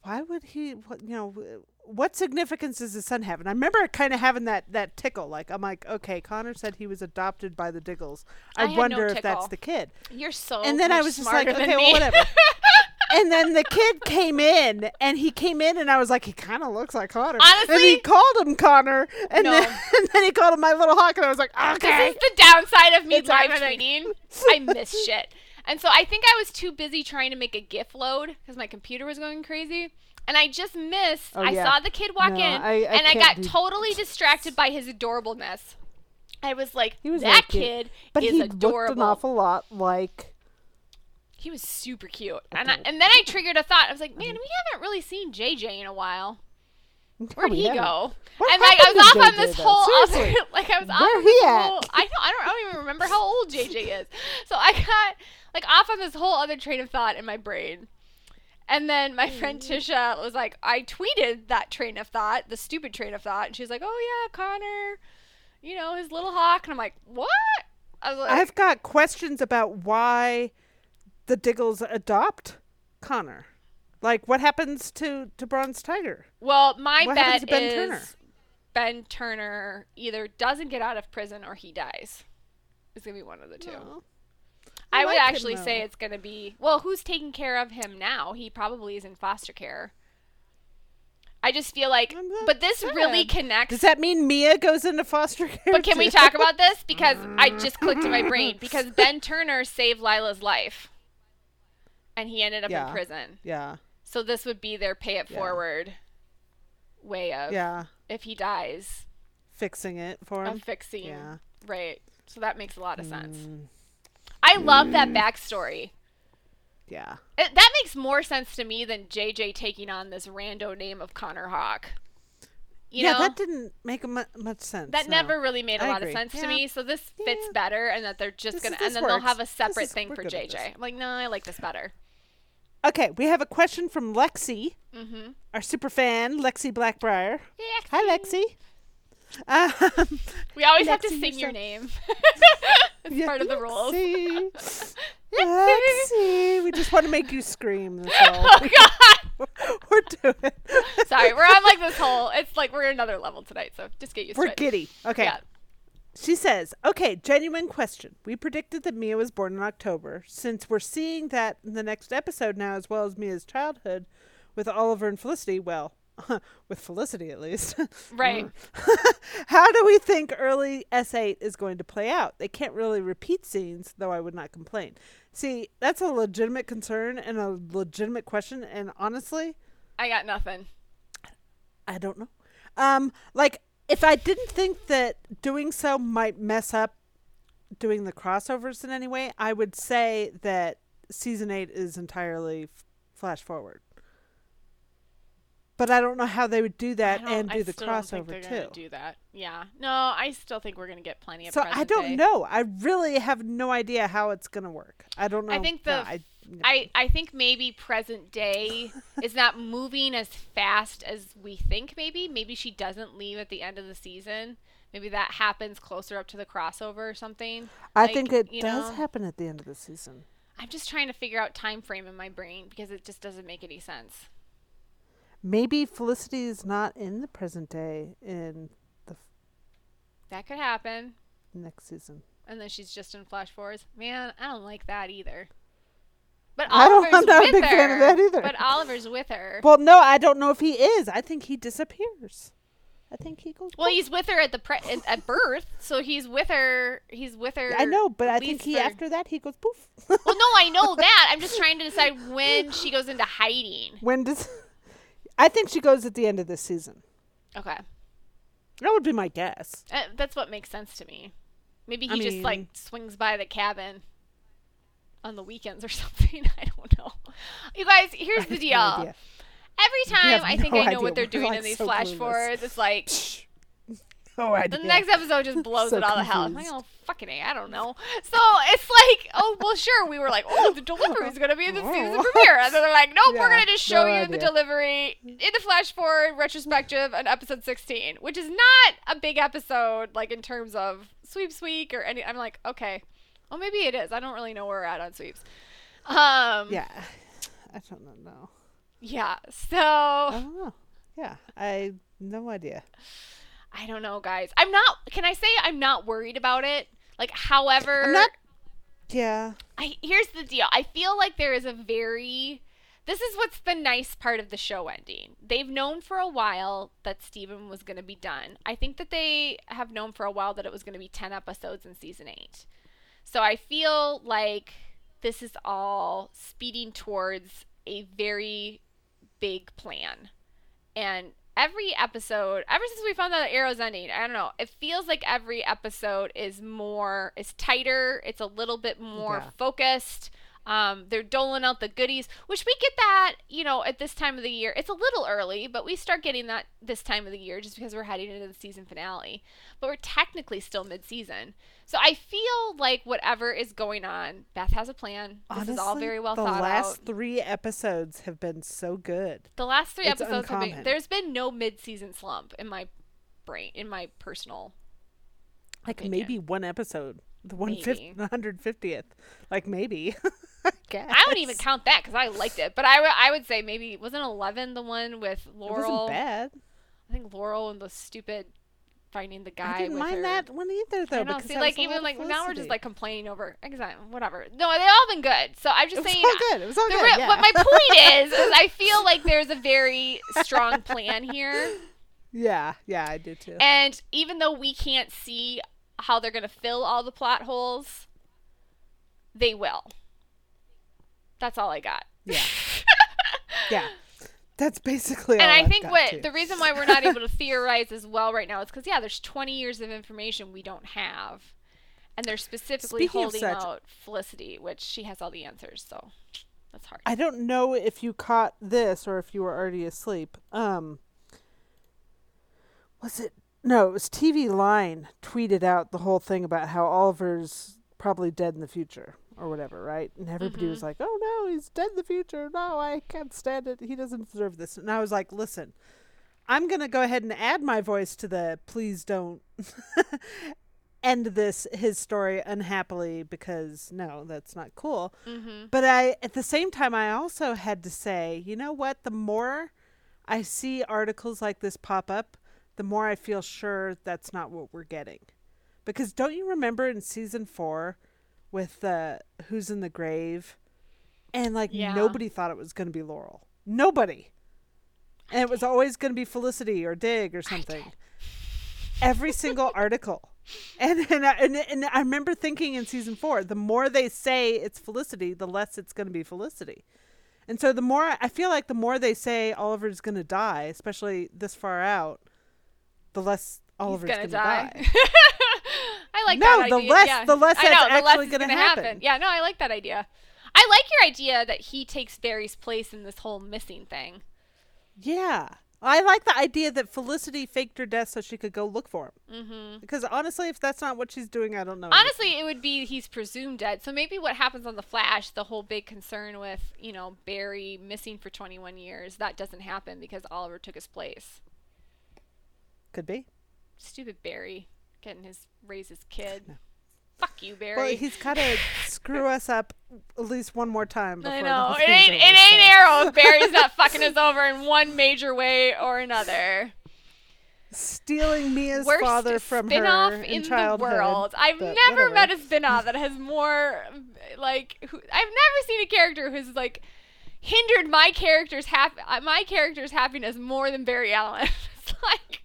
"Why would he? What, you know." What significance does his son have? And I remember kind of having that that tickle. Like I'm like, okay, Connor said he was adopted by the Diggles.
I
I,
had no
wonder if that's the kid.
You're so.
and then I was just like, okay, well, whatever. and then the kid came in, and he came in, and I was like, he kind of looks like Connor.
Honestly, and
he called him Connor, and
No.
then and then he called him my little hawk, and I was like, okay.
This is the downside of me
It's
live tweeting. I miss shit. And so I think I was too busy trying to make a GIF load because my computer was going crazy. And I just missed.
Oh,
I
yeah.
saw the kid walk
No,
in,
I- I
and I got
do-
totally distracted by his adorableness. I was like,
was
that kid
But
is
he
adorable.
looked an awful lot like.
He was super cute. And, I, and then I triggered a thought. I was like, man, we haven't really seen JJ in a while. Where'd he go?
What
and like I was off on this
though?
whole other like I was off on this
at?
whole I don't I don't I don't even remember how old JJ is. So I got like off on this whole other train of thought in my brain. And then my friend
Mm.
Tisha was like, I tweeted that train of thought, the stupid train of thought, and she was like, Oh yeah, Connor, you know, his little hawk and I'm like, What? I was like
I've got questions about why the Diggles adopt Connor. Like, what happens to to Bronze Tiger?
Well, my
What
bet
Ben
is
Turner?
Ben Turner either doesn't get out of prison or he dies. It's gonna be one of the two. I,
I
would
like him,
actually say it's gonna be well. Who's taking care of him now? He probably is in foster care. I just feel like, but this really connects.
Does that mean Mia goes into foster care?
but can we talk about this because I just clicked in my brain because Ben Turner saved Lyla's life, and he ended up
Yeah.
in prison.
Yeah,
So this would be their pay it
Yeah.
forward way of
yeah,
if he dies
fixing it for him.
of fixing.
Yeah.
Right. So that makes a lot of sense.
Mm,
I love that backstory.
yeah,
It, that makes more sense to me than JJ taking on this rando name of Connor Hawke. You
yeah.
know,
That didn't make mu- much sense.
that
no.
never really made a
I
lot
agree.
of sense to me. So this fits better, and that they're just
This
gonna,
is-
and then they'll have a separate
is-
thing for JJ. I'm like, no, I like this better.
Okay, we have a question from Lexi,
Mm-hmm.
our super fan, Lexi Blackbriar.
Yeah.
Hi, Lexi. Um,
We always have to sing your name. it's
yeah,
part of the rules.
Lexi. We just want to make you scream. That's all.
Oh God!
We're doing.
Sorry, we're on like this whole. It's like we're at another level tonight, so just get used
We're
to it.
giddy. Okay.
Yeah.
She says, okay, genuine question. We predicted that Mia was born in October. Since we're seeing that in the next episode now, as well as Mia's childhood with Oliver and Felicity, well, with Felicity at least.
Right.
How do we think early S8 is going to play out? They can't really repeat scenes, though I would not complain. See, that's a legitimate concern and a legitimate question. And honestly,
I got nothing.
I don't know. Um, like if I didn't think that doing so might mess up doing the crossovers in any way, I would say that season eight is entirely f- flash forward. But I don't know how they would do that and do
I
the
still don't think
crossover too.
Do that? Yeah. No, I still think we're gonna get plenty of.
So I don't
day.
know. I really have no idea how it's gonna work. I don't know.
I think the
I, no.
I, I think maybe present day is not moving as fast as we think maybe. Maybe she doesn't leave at the end of the season. Maybe that happens closer up to the crossover or something.
I
like,
think it does
know?
happen at the end of the season.
I'm just trying to figure out time frame in my brain because it just doesn't make any sense.
Maybe Felicity is not in the present day in the f-
That could happen.
next season.
And then she's just in flash forwards. Man, I don't like that either. But
I don't-
Oliver's
I'm not a big
her.
fan of that either.
But Oliver's with her.
Well, no, I don't know if he is. I think he disappears. I think he goes.
Well, he's with her at the pre- at- at birth, so he's with her. He's with her.
I know, but I think he
for-
after that he goes poof.
Well, no, I know that. I'm just trying to decide when she goes into hiding.
when does? I think she goes at the end of this season.
Okay,
That would be my guess.
uh, that's what makes sense to me. Maybe he
I
just like swings by the cabin on the weekends or something. I don't know. You guys, here's the deal.
no.
Every time I think
no
I know what they're doing
like,
in these
so
flash forwards, it's like
Oh, I
the next episode just blows
So
it all to hell. I'm like, oh fucking a, I don't know. So it's like, oh well, sure. We were like, oh, the delivery is gonna be in the season
Oh.
premiere, and then they're like, nope, we're gonna just show
no
you the delivery in the flash forward retrospective on episode 16, which is not a big episode, like in terms of sweeps week or any. I'm like, okay, well maybe it is. I don't really know where we're at on sweeps. Um,
Yeah, I don't know.
yeah. so.
I don't know. Yeah, I no idea.
I don't know, guys. I'm not. Can I say I'm not worried about it? Like, however,
I'm not. Yeah,
I here's the deal. I feel like there is a very this is what's the nice part of the show ending. They've known for a while that Stephen was going to be done. I think that they have known for a while that it was going to be 10 episodes in season 8. So I feel like this is all speeding towards a very big plan. And every episode, ever since we found out that Arrow's ending, I don't know, it feels like every episode is more, is tighter, it's a little bit more
Yeah.
focused. Um, they're doling out the goodies, which we get that, you know, at this time of the year. It's a little early, but we start getting that this time of the year just because we're heading into the season finale. But we're technically still mid-season, so I feel like whatever is going on, Beth has a plan. This
honestly,
is all very well thought out.
the last three episodes have been so good.
The last three
It's
episodes have been. There's been no mid-season slump in my brain, in my personal.
Like
Opinion.
maybe one episode, the hundred fiftieth. Like maybe. I.
I wouldn't even count that because I liked it, but I would- I would say maybe wasn't Eleven the one with
It
Laurel?
wasn't bad.
I think Laurel and the stupid finding the guy.
I didn't mind
her.
that one either, though.
I know. See, like
was a lot
even like now we're just like complaining over exactly whatever. No, they all been good. So I'm
It
just
was
saying.
all good. It was all good.
re-
yeah.
What my point is, is I feel like there's a very strong plan here.
yeah, yeah, I do too.
And even though we can't see how they're going to fill all the plot holes, they will. That's all I got.
Yeah. yeah, that's basically.
and I
I've
think what
too.
the reason why we're not able to theorize as well right now is because yeah, there's 20 years of information we don't have, and they're specifically
Speaking
holding
such-
out Felicity, which she has all the answers. So that's hard.
I don't know if you caught this or if you were already asleep. Um, was it? No, it was TV Line tweeted out the whole thing about how Oliver's probably dead in the future or whatever, right? And everybody was like, "Oh no, he's dead in the future. No, I can't stand it. He doesn't deserve this." And I was like, "Listen, I'm gonna go ahead and add my voice to the please don't." end this his story unhappily because no that's not cool
mm-hmm.
but I, at the same time, I also had to say, you know what? The more I see articles like this pop up, the more I feel sure that's not what we're getting. Because don't you remember in season four with uh, Who's in the Grave? And like
Yeah.
nobody thought it was going to be Laurel. Nobody. And it was always going to be Felicity or Dig or something. Every single article. And and I, and and I remember thinking in season four, the more they say it's Felicity, the less it's going to be Felicity. And so the more I feel like the more they say Oliver's going to die, especially this far out, the less Oliver's going to
die.
die.
I like
no,
that
the
idea.
less
yeah.
the less that's
know, the
actually going to
gonna
happen.
Yeah, no, I like that idea. I like your idea that he takes Barry's place in this whole missing thing.
Yeah. I like the idea that Felicity faked her death so she could go look for him.
Mm-hmm.
Because honestly, if that's not what she's doing, I don't know.
Honestly, it would be he's presumed dead. So maybe what happens on the Flash, the whole big concern with you know Barry missing for 21 years, that doesn't happen because Oliver took his place.
Could be.
Stupid Barry getting his raise his kid. Fuck you, Barry.
Well, he's got to screw us up at least one more time. Before
I know it ain't
over,
it ain't
so.
Arrow if Barry's not fucking us over in one major way or another.
Stealing Mia's
Worst
father from her in,
in the world. I've never
whatever.
met a spin-off that has more like who, I've never seen a character who's like hindered my character's hap- my character's happiness more than Barry Allen. it's like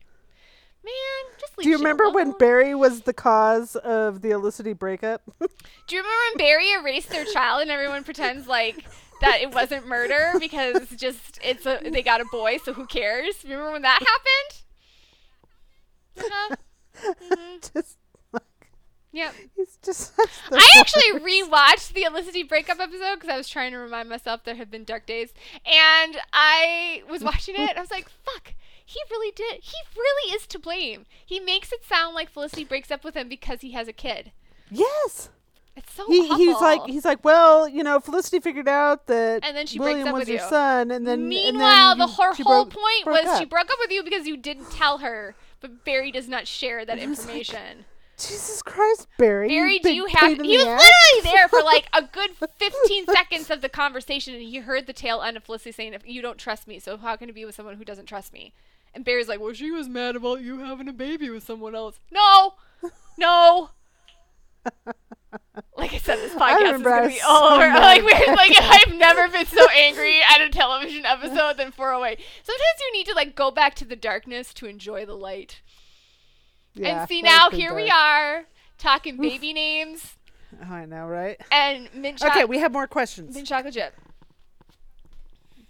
man, just leave
Do you remember when. Barry was the cause of the Olicity breakup?
Do you remember when Barry erased their child and everyone pretends like that it wasn't murder because just it's a they got a boy, so who cares? Remember when that happened? Uh-huh. Mhm.
just like
Yep.
he's just
I actually
worst.
rewatched the Olicity breakup episode because I was trying to remind myself there had been dark days, and I was watching it. and I was like, "Fuck." He really did. He really is to blame. He makes it sound like Felicity breaks up with him because he has a kid.
Yes.
It's so
He, he's like he's like well you know Felicity figured out that
And then she breaks
William
up
was
with
your
you.
son and then and
Meanwhile,
then
the her whole
broke-
point
broke
was she broke up with you because you didn't tell her, but Barry does not share that
And like,
information.
Jesus Christ Barry
Barry, do you have? He was
ass.
literally there for like a good 15 seconds of the conversation, and he heard the tail end of Felicity saying, "If you don't trust me, so how can you be with someone who doesn't trust me?" And Barry's like, "Well, she was mad about you having a baby with someone else." No, no. Like I said, this podcast is
remember
gonna be all
so
over.
Mad.
Like, we're, like I've never been so angry at a television episode than 408. Sometimes you need to like go back to the darkness to enjoy the light.
Yeah,
and see now
pretty
here we are talking baby names
Oh, I know right
and mint chocolate.
okay we have more questions
mint chocolate chip.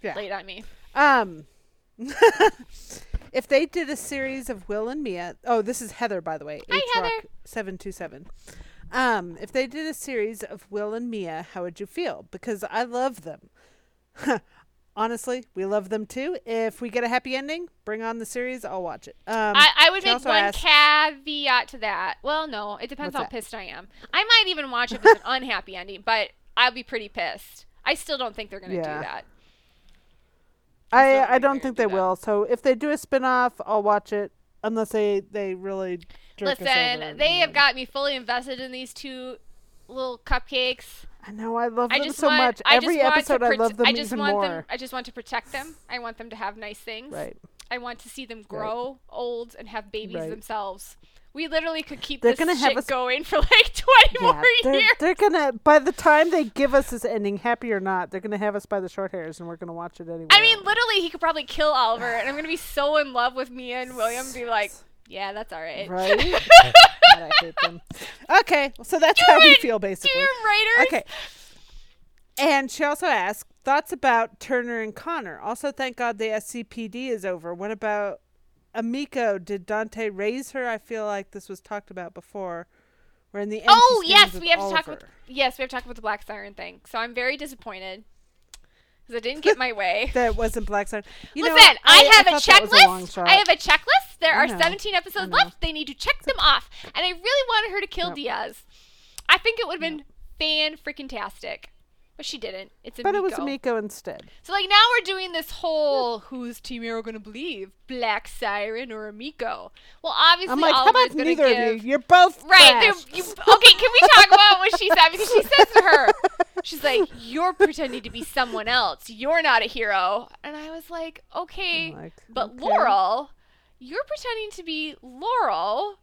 yeah
Laid on me.
Um, if they did a series of Will and Mia, oh, this is Heather, by the way.
Hi, Heather.
Seven two seven. Um, if they did a series of Will and Mia, how would you feel? Because I love them. Honestly, we love them too. If we get a happy ending, bring on the series. I'll watch it. Um,
I, I would make one
asked-
caveat to that. Well, no, it depends how
that?
pissed I am. I might even watch it with an unhappy ending, but I'll be pretty pissed. I still don't think they're gonna
Yeah.
do that.
I I don't think they
that.
will. So if they do a spin off, I'll watch it. Unless they they really jerk us over
Listen, they have got me fully invested in these two little cupcakes.
I know I love
I
them so
want,
much.
I
Every episode,
to
I love them
I just
even
want
more.
them. I just want to protect them. I want them to have nice things.
Right.
I want to see them grow old and have babies
Right.
themselves. We literally could keep
They're
this
gonna have
shit
us-
going for like 20
Yeah,
more
they're,
years.
they're gonna. By the time they give us this ending, happy or not, they're gonna have us by the short hairs, and we're gonna watch it anyway.
I mean, literally, he could probably kill Oliver, and I'm gonna be so in love with Mia and William. and Be like, yeah, that's all right.
right? God, I hate them. Okay, so that's how we feel basically.
Dear writers.
Okay. And she also asked thoughts about Turner and Connor. Also, thank God the SCPD is over. What about Amiko? Did Dante raise her? I feel like this was talked about before. We're in the end.
Oh yes, we have to talk
Oliver.
about yes, we have to talk about the Black Siren thing. So I'm very disappointed because I didn't get my way.
that wasn't Black Siren. You know,
Listen, I, have a
was long
checklist.
shot.
I have a checklist. There are 17 episodes left. They need to check them off. And I really wanted her to kill. Diaz. I think it would have been fan freaking tastic. But she didn't. It's a
but it was Amiko instead.
So like now we're doing this whole who's Team Arrow gonna believe? Black Siren or Amiko? Well obviously
I'm like, how about
gonna
neither
give
of you? You're both
Right. you- okay, can we talk about what she said? Because she says to her, she's like, You're pretending to be someone else. You're not a hero. And I was like, Okay,
like,
but
okay.
Laurel, you're pretending to be Laurel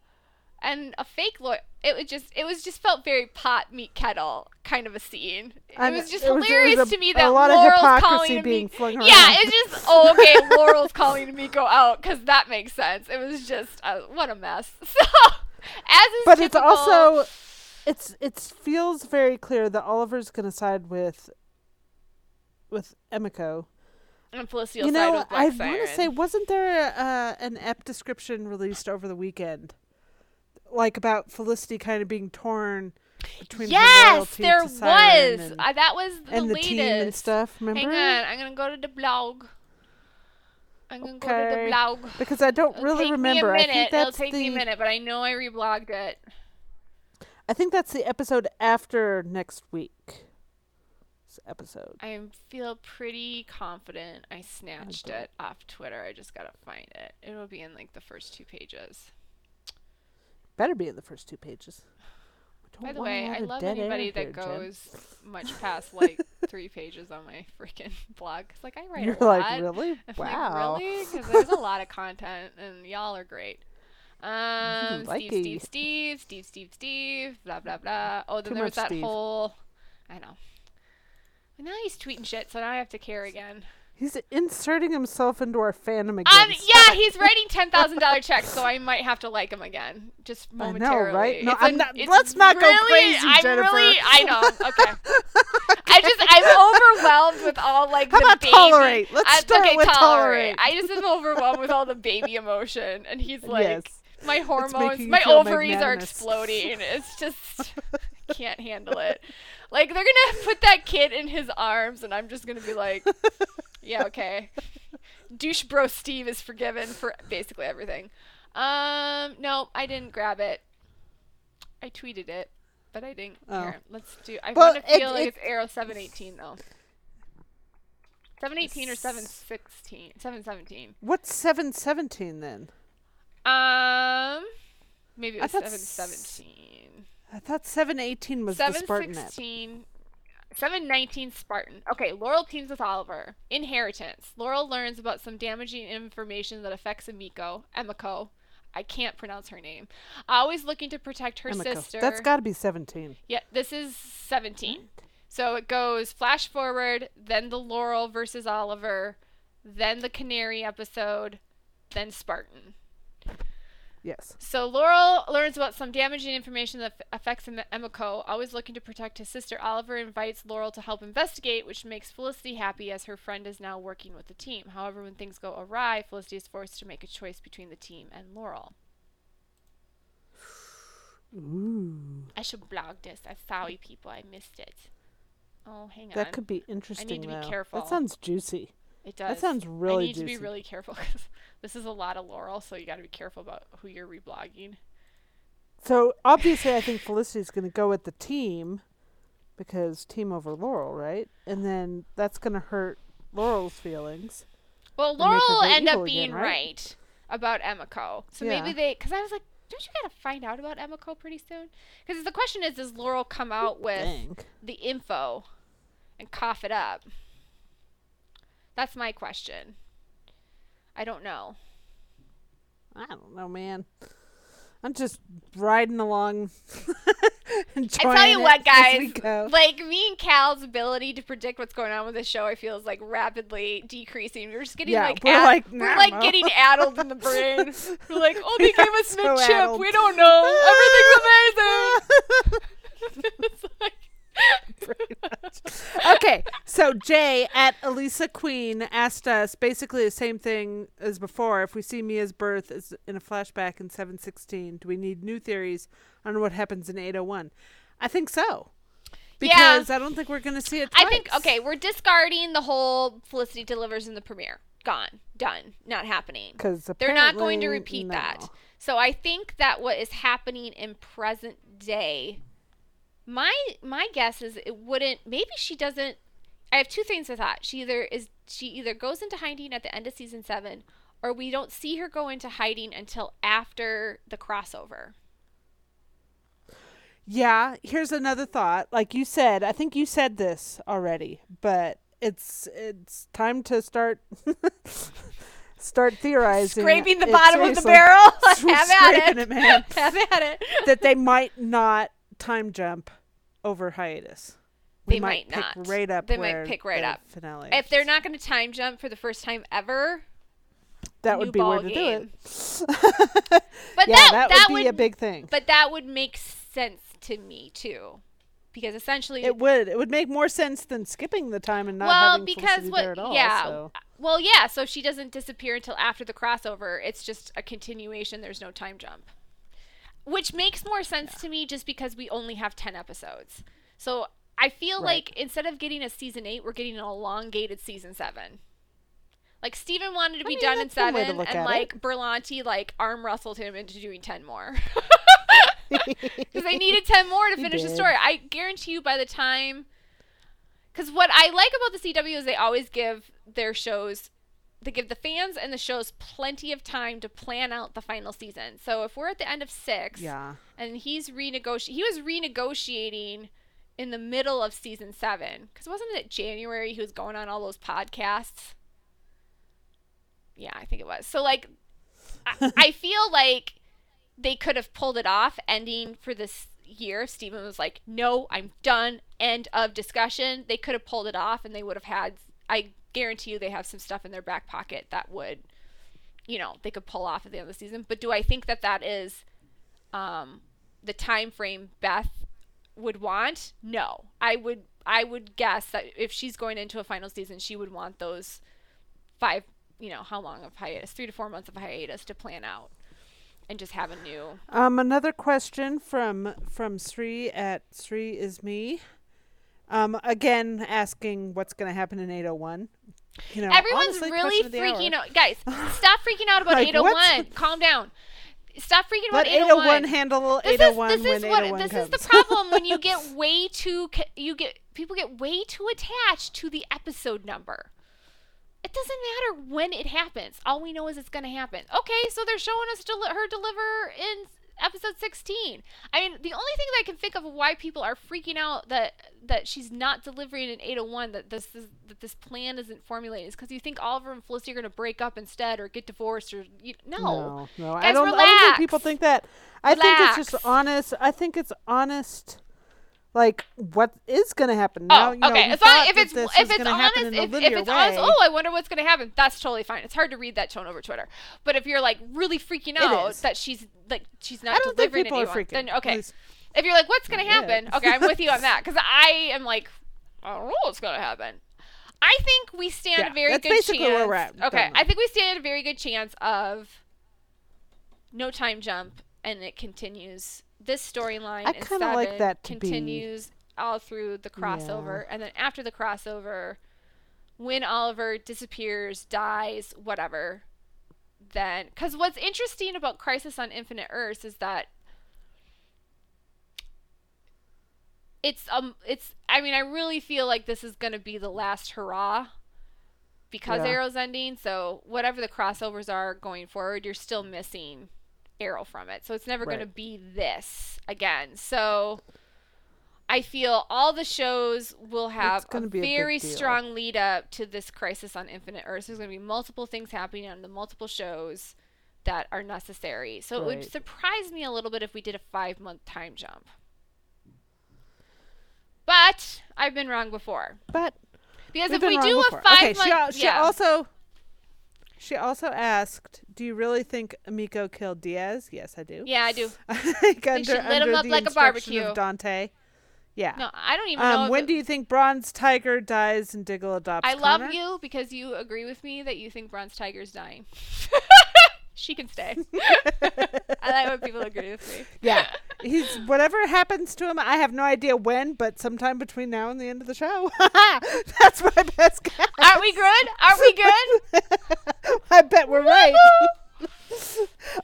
and a fake Laurel. It was just, it was just felt very pot meet kettle kind of a scene. It was just
it
hilarious
was a-
to me
a
that
lot of
Laurel's
hypocrisy
calling
being flung
Yeah, it's just oh okay. Laurel's calling Miko out because that makes sense. It was just uh, what a mess. So as is
but it's also it's it feels very clear that Oliver's gonna side with with Emiko.
and Felicity
you
side
know, I want to say, wasn't there uh, an ep description released over the weekend like about Felicity kind of being torn between
yes,
her
there was.
and,
Uh, that was the
and the team and stuff. Remember?
Hang on, I'm gonna go to the blog. I'm gonna go to the blog.
Because I don't
It'll
really remember.
Me a
I
minute.
think
It'll take
the
me a minute, but I know I reblogged it.
I think that's the episode after next week. Episode.
I feel pretty confident I snatched
don't.
it off Twitter. I just gotta find it. It'll be in like the first two pages.
Better be in the first two pages.
By the way, I love anybody that
Jen.
goes much past like three pages on my freaking blog. Cause like I write
You're
a lot.
like, really?
I'm
wow.
like, really? Because there's a lot of content, and y'all are great. Um, Steve, Steve, Steve, Steve, Steve, Steve, blah blah blah. Oh, then
Too
there was that
Steve.
whole. I know. But now he's tweeting shit, so now I have to care again.
He's inserting himself into our fandom again.
Um, yeah, he's writing ten thousand dollar checks, so I might have to like him again, just momentarily.
I know, right? No,
It's
I'm
an-
not- let's not go
really-
crazy,
I'm
Jennifer.
really, I know. Okay. I just, I'm overwhelmed with all like
How
the
about
baby.
tolerate? Let's
I-
start
okay,
with
tolerate.
tolerate.
I just am overwhelmed with all the baby emotion, and he's like,
yes.
my hormones, my ovaries are exploding. It's just can't handle it. Like they're gonna put that kid in his arms, and I'm just gonna be like, yeah, okay. Douche bro Steve is forgiven for basically everything. Um, no, I didn't grab it. I tweeted it, but I didn't.
Oh.
Here, let's do. I
Well,
want to feel
it-
like
it-
it's Arrow 718 though. 718 or 716? 717.
What's seven seventeen then?
Um, maybe it was
thought s-
717.
I thought seven eighteen was the Spartan app.
716. 719 Spartan. Okay, Laurel teams with Oliver. Inheritance. Laurel learns about some damaging information that affects Emiko. Emiko. I can't pronounce her name. Always looking to protect her
Emiko.
sister.
That's got to be seventeen.
Yeah, this is 17. So it goes flash forward, then the Laurel versus Oliver, then the Canary episode, then Spartan.
Yes.
So Laurel learns about some damaging information that affects Em- Emiko. Always looking to protect his sister, Oliver invites Laurel to help investigate, which makes Felicity happy as her friend is now working with the team. However, when things go awry, Felicity is forced to make a choice between the team and Laurel.
Ooh.
I should blog this. I'm sorry, people. I missed it. Oh, hang on.
That could be interesting.
be
though.
Be careful.
That sounds juicy.
It does.
That sounds really
I need to be really careful because this is a lot of Laurel, so you got to be careful about who you're reblogging.
So obviously, I think Felicity's going to go with the team because team over Laurel, right? And then that's going to hurt Laurel's feelings.
Well, Laurel will end up
again,
being
right?
right? about Emiko. So
Yeah.
maybe they, because I was like, don't you gotta find out about Emiko pretty soon? Because the question is, does Laurel come out with
Dang.
the info and cough it up? That's my question. I don't know.
I don't know, man. I'm just riding along.
I tell you what, guys. Like me and Cal's ability to predict what's going on with the show, I feel is like rapidly decreasing. We're just getting
Yeah,
like
we're
ad-
like,
we're
nah,
like getting addled in the brain. We're like, oh, they gave us
So
a chip.
addled.
We don't know. Everything's amazing. it's like.
Okay, so Jay at Elisa Queen asked us basically the same thing as before. If we see Mia's birth as in a flashback in 716, do we need new theories on what happens in 801? I think so.
Yeah.
Because I don't think we're going to see it
I think okay, we're discarding the whole Felicity delivers in the premiere. Gone, done, not happening.
Because
They're not going to repeat
no.
that. So I think that what is happening in present day, my my guess is it wouldn't. Maybe she doesn't. I have two things I thought. She either is she either goes into hiding at the end of season seven, or we don't see her go into hiding until after the crossover.
Yeah, here's another thought. Like you said, I think you said this already, but it's it's time to start start theorizing.
Scraping the bottom of the barrel. Have at it.
it, man.
Have at it.
that they might not time jump over hiatus.
They
We
might
pick
not.
right up.
They might pick right up.
Finale.
If they're not going to time jump for the first time ever,
that would be where
ball
to do it.
but
yeah,
that
that,
that
would be a big thing.
But that would make sense to me too, because essentially,
It would. It would make more sense than skipping the time and not
well,
having
because what?
there at all.
yeah,
so.
well, yeah. So she doesn't disappear until after the crossover. It's just a continuation. There's no time jump. Which makes more sense yeah. to me just because we only have 10 episodes. So I feel right. like instead of getting a season 8, we're getting an elongated season 7. Like Stephen wanted to be I mean, done in 7 and like it. Berlanti like arm wrestled him into doing 10 more. Cuz they needed 10 more to finish the story. I guarantee you by the time cuz what I like about the CW is they always give their shows they give the fans and the shows plenty of time to plan out the final season. So if we're at the end of six,
yeah,
and he's renegotiating, he was renegotiating in the middle of season seven because wasn't it January he was going on all those podcasts? Yeah, I think it was. So like, I, I feel like they could have pulled it off, ending for this year. Stephen was like, "No, I'm done. End of discussion." They could have pulled it off, and they would have had. I guarantee you they have some stuff in their back pocket that would, you know, they could pull off at the end of the season. But do I think that that is um, the time frame Beth would want? No, I would. I would guess that if she's going into a final season, she would want those five, you know, how long of hiatus, three to four months of hiatus to plan out and just have a new.
Um, another question from from Sri at Sri is me. Um, again, asking what's going to happen in 801.
You know, Everyone's honestly, really freaking out. Guys, stop freaking out about like, 801. What's... Calm down. Stop freaking
Let
about 801.
801 handle 801 this is, this is what,
This
comes.
is the problem when you get way too you get people get way too attached to the episode number. It doesn't matter when it happens. All we know is it's going to happen. Okay, so they're showing us del- her deliver in episode 16. I mean, the only thing that I can think of why people are freaking out that that she's not delivering an 801 that this is, that this plan isn't formulated is because you think Oliver and Felicity are going to break up instead or get divorced or you, no.
No, no.
Guys,
I don't. I don't think people think that. I
relax.
think it's just honest. I think it's honest like what is going to happen oh, now?
Oh, you know, okay. As long if it's if it's honest, if, if it's way. honest, oh, I wonder what's going to happen. That's totally fine. It's hard to read that tone over Twitter, but if you're like really freaking out that she's like she's not delivering anyone, then okay. If you're like, what's going to happen? Okay, I'm with you on that because I am like, I don't know what's going to happen. I think we stand
yeah,
a very
good
chance.
Where we're at.
Okay, I think we stand a very good chance of no time jump, and it continues this storyline I kind of like that continues all through the crossover, yeah. and then after the crossover, when Oliver disappears, dies, whatever, then because what's interesting about Crisis on Infinite Earths is that it's um it's I mean I really feel like this is gonna be the last hurrah because yeah. Arrow's ending. So whatever the crossovers are going forward, you're still missing Arrow from it. So it's never right. going to be this again. So I feel all the shows will have a very a strong lead up to this Crisis on Infinite Earth. There's going to be multiple things happening on the multiple shows that are necessary. So right. it would surprise me a little bit if we did a five month time jump. But I've been wrong before.
But
because if we do before. a five
okay,
month,
she, she yeah. also she also asked, "Do you really think Emiko killed Diaz?" Yes, I do.
Yeah, I do.
like under,
lit
under
him up like a barbecue.
Of Dante. Yeah.
No, I don't even
um,
know.
when do you think Bronze Tiger dies and Diggle adopts?
I
Connor?
love you because you agree with me that you think Bronze Tiger's dying. she can stay. I like when people agree with me.
Yeah, he's whatever happens to him. I have no idea when, but sometime between now and the end of the show. That's my best guess.
Are we good? Are we good?
I bet we're right.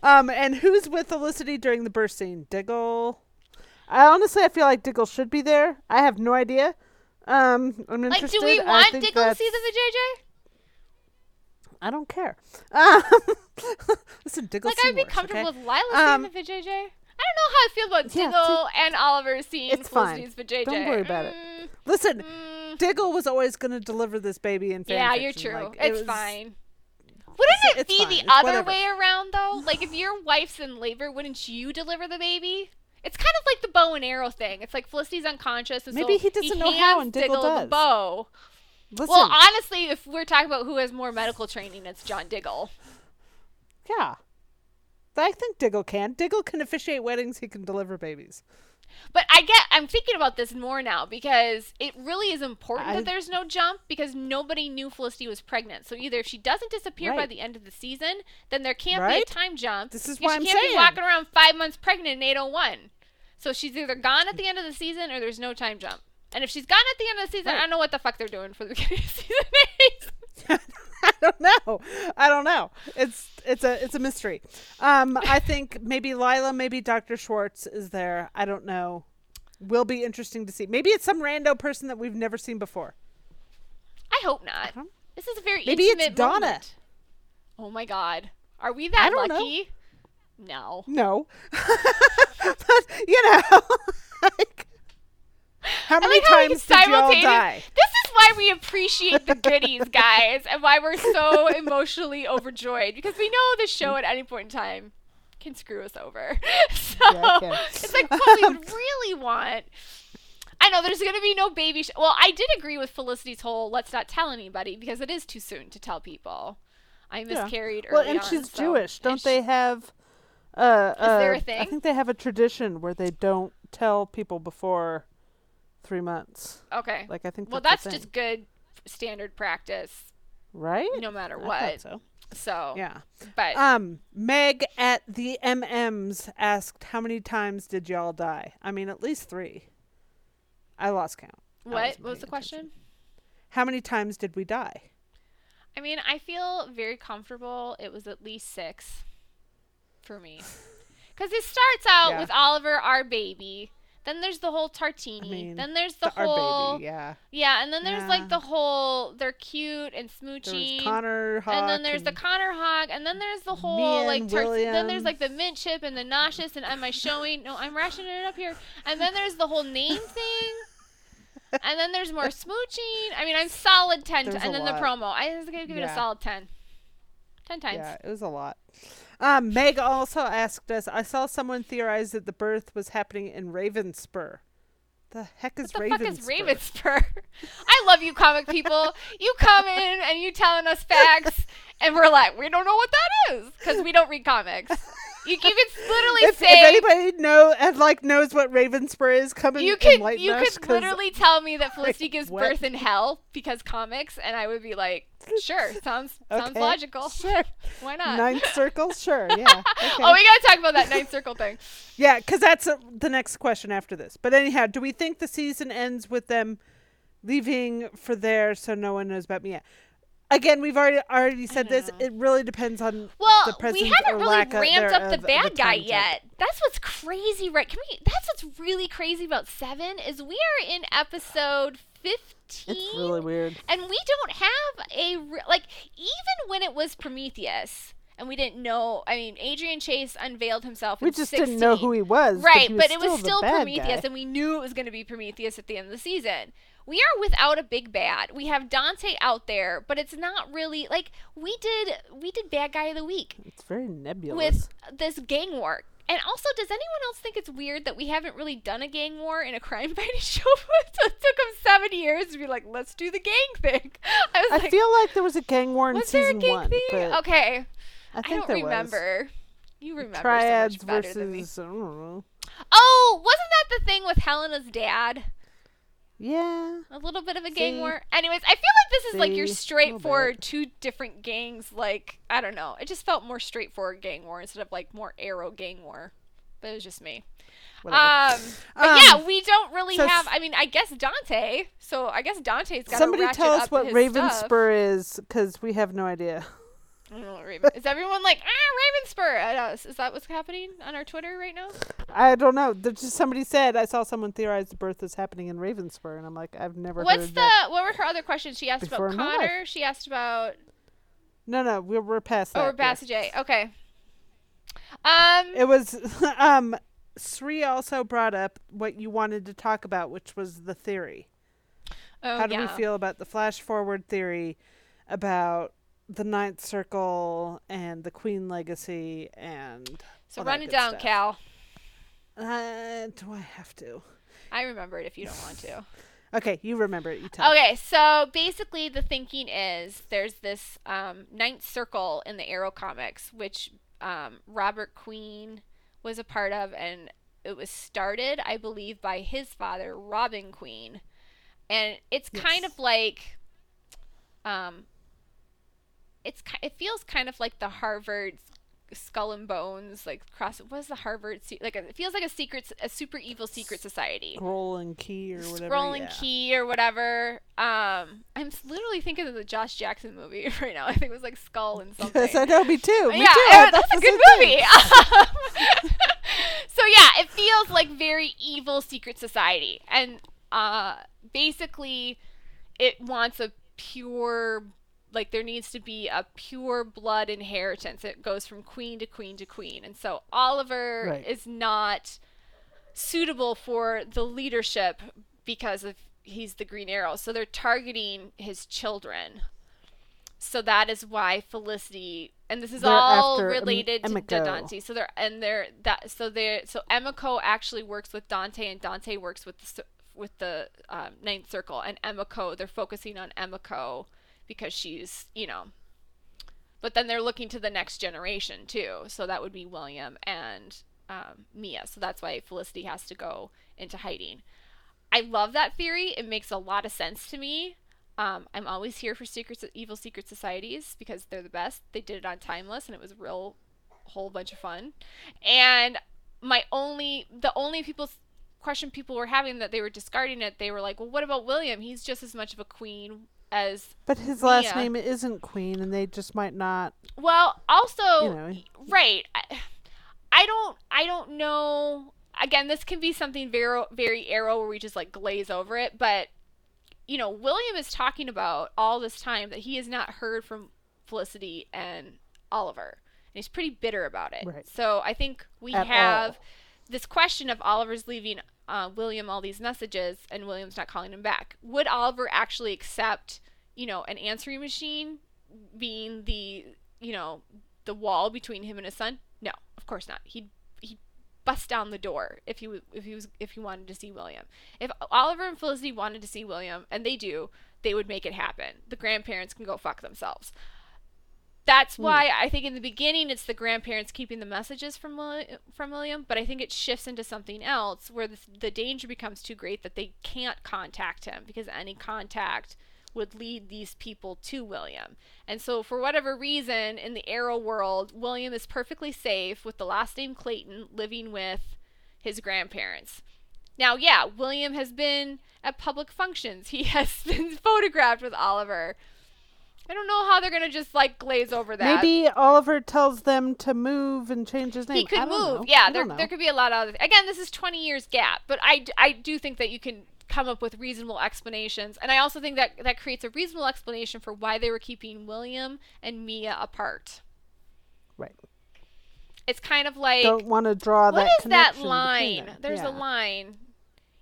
um, and who's with Felicity during the birth scene? Diggle. I honestly, I feel like Diggle should be there. I have no idea. Um, I'm
like,
interested.
do we want Diggle to see the vajayjay?
I don't care. Um, listen, Diggle.
Like I'd be comfortable okay? with Lyla um, seeing the vajayjay. I don't know how I feel about yeah, Diggle and Oliver seeing it's Felicity's fine. vajayjay.
Don't worry about mm, it. Listen, mm. Diggle was always going to deliver this baby in fan
Yeah,
fiction.
you're true.
Like,
it's
it was,
fine. Wouldn't it be
fine.
the
it's
other
whatever.
way around though? Like if your wife's in labor, wouldn't you deliver the baby? It's kind of like the bow and arrow thing. It's like Felicity's unconscious, and
maybe
so
he doesn't
he
know how, and Diggle,
Diggle
does.
the bow.
Listen,
well, honestly, if we're talking about who has more medical training, it's John Diggle.
Yeah. I think Diggle can. Diggle can officiate weddings. He can deliver babies.
But I get I'm thinking about this more now because it really is important
I-
that there's no jump because nobody knew Felicity was pregnant. So either if she doesn't disappear by the end of the season, then there can't be a time jump.
This is what
she
I'm
can't
saying.
be walking around five months pregnant in 801. So she's either gone at the end of the season or there's no time jump. And if she's gone at the end of the season,
Right.
I don't know what the fuck they're doing for the beginning of season eight.
I don't know. I don't know. It's it's a it's a mystery. Um, I think maybe Lyla, maybe Dr. Schwartz is there. I don't know. Will be interesting to see. Maybe it's some rando person that we've never seen before.
I hope not.
don't-
This is a very
Maybe it's Donna.
moment. Oh my god. Are we that
I don't know.
lucky? No.
No, but you know, how many
like how
times did y'all die?
This is why we appreciate the goodies, guys, and why we're so emotionally overjoyed because we know the show at any point in time can screw us over. So
Yeah, it
it's like what we would really want. I know there's going to be no baby. Sh- well, I did agree with Felicity's whole "let's not tell anybody" because it is too soon to tell people. I miscarried.
Yeah.
Well,
and
on,
she's
so-
Jewish, don't
sh-
they have? Uh,
Is there
uh,
a thing?
I think they have a tradition where they don't tell people before three months.
Okay.
Like I think.
well,
that's,
that's
a thing.
just good standard practice,
right.
no matter
I
what.
so.
So,
Yeah.
but
Um, Meg at the MMs asked, "How many times did y'all die?" I mean, at least three. I lost count.
What? What was the question?
How many times did we die?
I mean, I feel very comfortable. It was at least six for me. Because it starts out
Yeah.
with Oliver, our baby. Then there's the whole Tartini.
mean,
then there's the,
our
whole.
baby, yeah.
Yeah, and then there's
Yeah.
like the whole. They're cute and smoochy.
Connor Hawke.
and then there's the
and-
Connor Hawke, and then there's the whole like tar- then there's like the mint chip and the nauseous and am I showing? No, I'm rationing it up here. And then there's the whole name thing. And then there's more smooching. I mean, I'm solid ten.
There's
To, and then the promo. I was gonna give it a solid ten. Ten times.
Yeah, it was a lot. Um, Meg also asked us. I saw someone theorize that the birth was happening in Ravenspur. The heck is
What the fuck
Ravenspur?
is Ravenspur? I love you, comic people. You come in and you telling us facts, and we're like, we don't know what that is because we don't read comics. You, you can literally
If, if anybody know and like knows what Ravenspur is, coming.
you could you
us.
could literally tell me that Felicity gives
what?
birth in hell because comics, and I would be like, sure, sounds sounds logical.
Sure.
Why not?
Ninth circle, sure, yeah. Okay.
Oh, we gotta talk about that ninth circle thing.
Yeah, because that's uh, the next question after this. But anyhow, do we think the season ends with them leaving for there so no one knows about Mia? Again, we've already already said this.
know.
It really depends on
Well,
the
we haven't
or
really ramped up the bad guy
time jump.
yet. That's what's crazy, right? Can we? That's what's really crazy about seven is we are in episode fifteen.
It's really weird.
and we don't have a re- like even when it was Prometheus and we didn't know. I mean, Adrian Chase unveiled himself.
We just
16.
didn't know who he was.
Right,
he
but, it was
the
still Prometheus,
guy.
and we knew it was going to be Prometheus at the end of the season. We are without a big bad. We have Dante out there, but it's not really like we did. We did bad guy of the week
It's very nebulous.
with this gang war. And also, does anyone else think it's weird that we haven't really done a gang war in a crime fighting show? so it took them seven years to be like, let's do the gang thing. I was
I
like,
feel like there was a gang war in
was there a
season
gang
one,
thing? Okay,
I
I, don't
there was.
remember. You remember
Triads
so much better than me.
versus I don't know.
Oh, wasn't that the thing with Helena's dad?
Yeah,
A little bit of a gang war. Anyways, I feel like this is like your
See? A little
straightforward two different gangs. Like I don't know. It just felt more straightforward gang war instead of like more arrow gang war. But it was just me.
whatever.
Um, but
Um,
yeah, we don't really
so
have. I mean, I guess Dante. So I guess Dante's got.
Somebody tell us what Ravenspur is, because we have no idea.
Is everyone like ah Ravenspur? I know. Is that what's happening on our Twitter right now?
I don't know. There's just somebody said I saw someone theorize the birth is happening in Ravenspur, and I'm like, I've never
What's
heard
the?
that.
What were her other questions? She asked about
in my life.
Connor. She asked about.
No, no, we're we're past that.
Oh, we're past the J. Okay. Um.
It was um Sri also brought up what you wanted to talk about, which was the theory.
oh,
How do
yeah.
we feel about the flash forward theory about the ninth circle and the queen legacy and
So run it down,
stuff.
Cal.
uh, do I have to?
I remember it if you don't want to.
Okay, you remember it. You tell.
Okay, so basically the thinking is there's this um, ninth circle in the Arrow comics, which um, Robert Queen was a part of, and it was started, I believe, by his father, Robin Queen, and it's yes. kind of like, um, it's it feels kind of like the Harvard skull and bones like cross what is the harvard like it feels like a secret a super evil secret society.
Scroll and key or whatever
scroll and yeah. key or whatever. Um i'm literally thinking of the josh jackson movie right now. I think it was like skull and something
yes i know me too me
yeah
too.
that's, that's a good movie. So yeah it feels like very evil secret society. And uh basically it wants a pure like there needs to be a pure blood inheritance. It goes from queen to queen to queen. And so Oliver right. is not suitable for the leadership because of he's the green arrow. So they're targeting his children. So that is why Felicity and this is they're all related em- to Dante. So they're and they're that so they're so Emiko actually works with Dante and Dante works with the with the um, ninth circle and Emiko they're focusing on Emiko because she's, you know, but then they're looking to the next generation too. So that would be William and um, Mia. So that's why Felicity has to go into hiding. I love that theory. It makes a lot of sense to me. Um, I'm always here for secrets, evil secret societies because they're the best. They did it on Timeless, and it was a real whole bunch of fun. And my only, the only people question people were having that they were discarding it, they were like, well, what about William? He's just as much of a queen as
But his last name isn't Queen and they just might not
Well, also you know. right. I, I don't I don't know again, this can be something very very arrow where we just like glaze over it, but you know, William is talking about all this time that he has not heard from Felicity and Oliver. And he's pretty bitter about it. Right. So I think we At have all. this question of Oliver's leaving uh, William all these messages and William's not calling him back. Would Oliver actually accept, you know, an answering machine being the, you know, the wall between him and his son? No, of course not. He'd he'd bust down the door if he if he was if he wanted to see William. If Oliver and Felicity wanted to see William, and they do, they would make it happen. The grandparents can go fuck themselves that's hmm. why I think in the beginning it's the grandparents keeping the messages from from William, but I think it shifts into something else where the, the danger becomes too great that they can't contact him because any contact would lead these people to William. And so for whatever reason in the Arrow world, William is perfectly safe with the last name Clayton living with his grandparents. Now, yeah, William has been at public functions. He has been photographed with Oliver. I don't know how they're gonna just like glaze over that.
Maybe Oliver tells them to move and change his name.
He could move.
Know.
Yeah, there there could be a lot of other. Again, this is twenty years gap, but I I do think that you can come up with reasonable explanations, and I also think that that creates a reasonable explanation for why they were keeping William and Mia apart.
Right.
It's kind of like
don't want to draw
what
that.
What is that line? There's yeah. a line.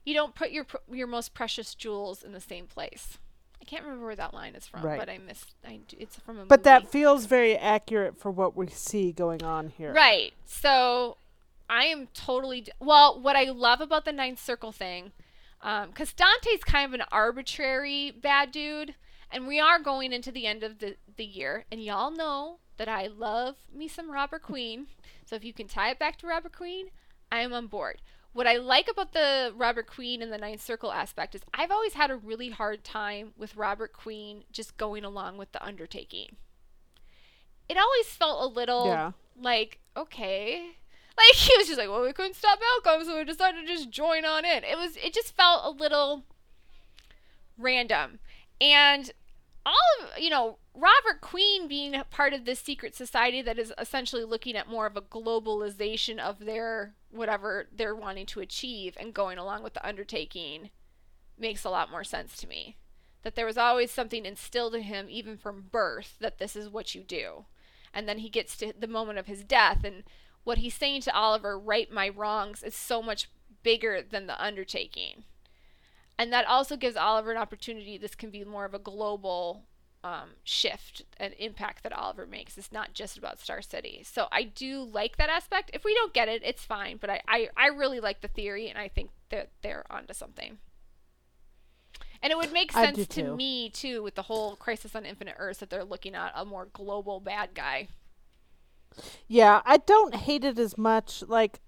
You don't put your your most precious jewels in the same place can't remember where that line is from, right. but I missed. I, it's from a.
But
movie.
that feels very accurate for what we see going on here.
Right. So, I am totally d- well. What I love about the ninth circle thing, because um, Dante's kind of an arbitrary bad dude, and we are going into the end of the the year, and y'all know that I love me some Robert Queen. So if you can tie it back to Robert Queen, I am on board what I like about the Robert Queen and the Ninth Circle aspect is I've always had a really hard time with Robert Queen just going along with the undertaking. It always felt a little yeah. like, okay. Like he was just like, well, we couldn't stop Malcolm, so we decided to just join on in. It was it just felt a little random. And all of you know, Robert Queen being part of this secret society that is essentially looking at more of a globalization of their whatever they're wanting to achieve and going along with the undertaking makes a lot more sense to me. That there was always something instilled in him, even from birth, that this is what you do. And then he gets to the moment of his death, and what he's saying to Oliver, right my wrongs, is so much bigger than the undertaking. And that also gives Oliver an opportunity. This can be more of a global um, shift and impact that Oliver makes. It's not just about Star City. So I do like that aspect. If we don't get it, it's fine. But I, I, I really like the theory, and I think that they're onto something. And it would make sense to me too with the whole Crisis on Infinite Earths that they're looking at a more global bad guy.
Yeah, I don't hate it as much. Like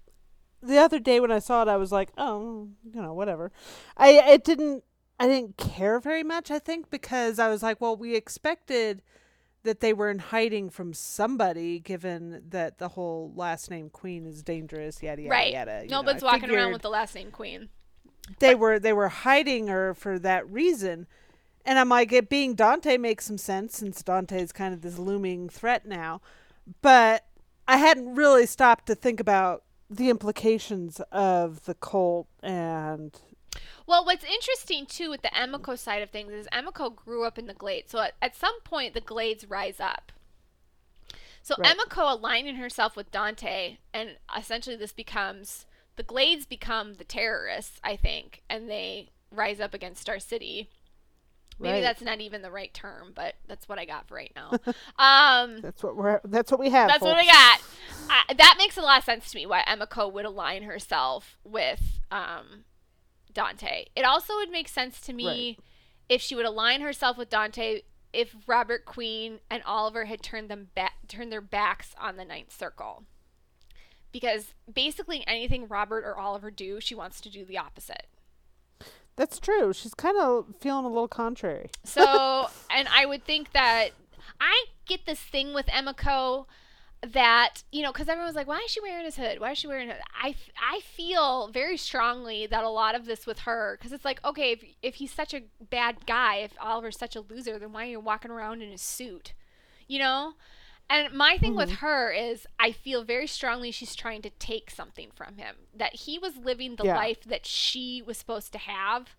the other day when I saw it, I was like, oh, you know, whatever. I it didn't. I didn't care very much. I think because I was like, well, we expected that they were in hiding from somebody, given that the whole last name Queen is dangerous. Yada yada
right.
yada.
Nobody's
know,
walking around with the last name Queen.
They but- were they were hiding her for that reason. And I'm like, it being Dante makes some sense since Dante is kind of this looming threat now. But I hadn't really stopped to think about the implications of the cult and
well, what's interesting too with the Emiko side of things is Emiko grew up in the Glades. So at, at some point, the Glades rise up. So right. Emiko aligning herself with Dante, and essentially this becomes the Glades become the terrorists, I think, and they rise up against Star City. Maybe right. that's not even the right term, but that's what I got for right now. Um,
that's what we're. That's what we have.
That's folks. what I got. I, that makes a lot of sense to me. Why Emiko would align herself with um, Dante. It also would make sense to me right. if she would align herself with Dante if Robert Queen and Oliver had turned them back turned their backs on the ninth circle. Because basically anything Robert or Oliver do, she wants to do the opposite.
That's true. She's kind of feeling a little contrary.
So, and I would think that I get this thing with Emma Emiko that you know because everyone's like why is she wearing his hood why is she wearing it I, I feel very strongly that a lot of this with her because it's like okay if, if he's such a bad guy if oliver's such a loser then why are you walking around in his suit you know and my thing mm-hmm. with her is i feel very strongly she's trying to take something from him that he was living the yeah. life that she was supposed to have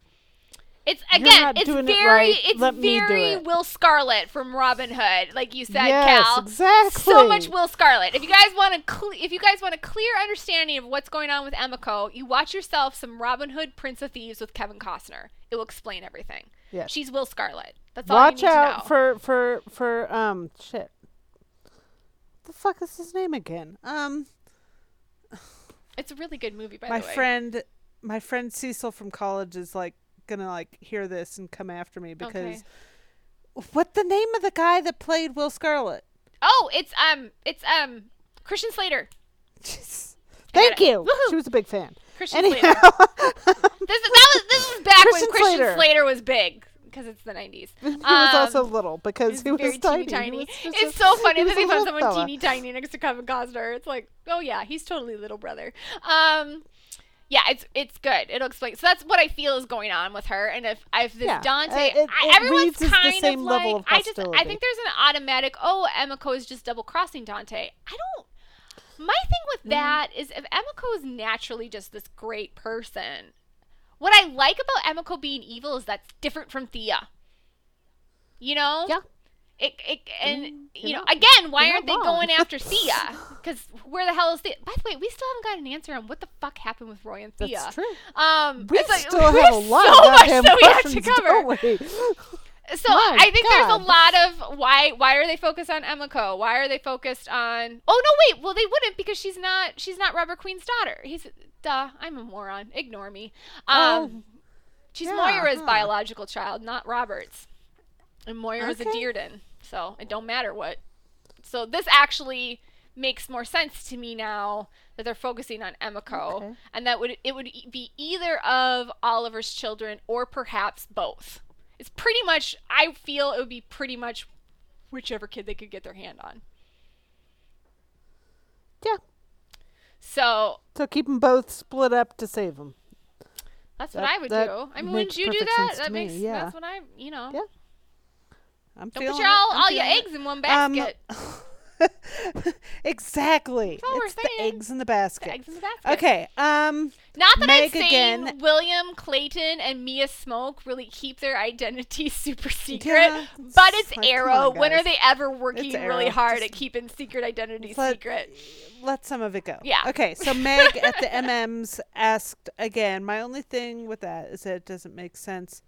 it's again, it's very, it right. it's Let very. Will Scarlet from Robin Hood, like you said,
yes,
Cal.
Exactly.
So much Will Scarlet. If you guys want a cl- if you guys want a clear understanding of what's going on with Emiko, you watch yourself some Robin Hood, Prince of Thieves with Kevin Costner. It will explain everything. Yeah, she's Will Scarlet. That's all.
Watch
out
for for for um shit. The fuck is his name again? Um.
It's a really good movie, by
my
the way.
My friend, my friend Cecil from college is like gonna like hear this and come after me because okay. what the name of the guy that played Will Scarlet?
Oh, it's um, it's um, Christian Slater.
Thank you. Woo-hoo. She was a big fan.
Christian Anyhow. Slater. this is that was this was back Christian when Christian Slater. Slater was big because it's the 90s.
he um, was also little because he was, was tiny.
tiny.
Was
it's a, so funny that they found someone fella. teeny tiny next to Kevin Costner. It's like, oh yeah, he's totally little brother. Um, yeah, it's it's good. It'll explain. So that's what I feel is going on with her. And if if this yeah, Dante, it, it I, everyone's kind of like, of I just I think there's an automatic. Oh, Emiko is just double crossing Dante. I don't. My thing with mm-hmm. that mm. is if Emiko is naturally just this great person, what I like about Emiko being evil is that's different from Thea. You know?
Yeah.
It, it, and mm, you know, again, why aren't they going after Thea? Because where the hell is Thea? By the way, we still haven't got an answer on what the fuck happened with Roy and Thea.
That's true.
Um,
we
like,
still have a lot so much that we have to cover.
So My I think God. there's a lot of why why are they focused on Emiko? Why are they focused on Oh no wait, well they wouldn't because she's not she's not Robert Queen's daughter. He's duh, I'm a moron. Ignore me. Um oh, she's yeah, Moira's huh. biological child, not Robert's. And Moira okay. a Dearden, so it don't matter what. So this actually makes more sense to me now that they're focusing on Emiko, okay. and that would it would be either of Oliver's children or perhaps both. It's pretty much. I feel it would be pretty much whichever kid they could get their hand on.
Yeah.
So.
So keep them both split up to save them.
That's that, what I would do. I mean, wouldn't you do that? That makes.
Me, yeah.
That's what I. You know.
Yeah. I'm
Don't put your all, all your eggs in one basket.
Um, exactly. It's the eggs in the basket.
The eggs in the basket.
Okay. Um.
Not that
Meg
I've seen again. William Clayton and Mia Smoak really keep their identity super secret, yeah, but it's like, Arrow. On, when are they ever working really hard Just at keeping secret identities let, secret?
Let some of it go.
Yeah.
Okay. So Meg at the MMs asked again. My only thing with that is that it doesn't make sense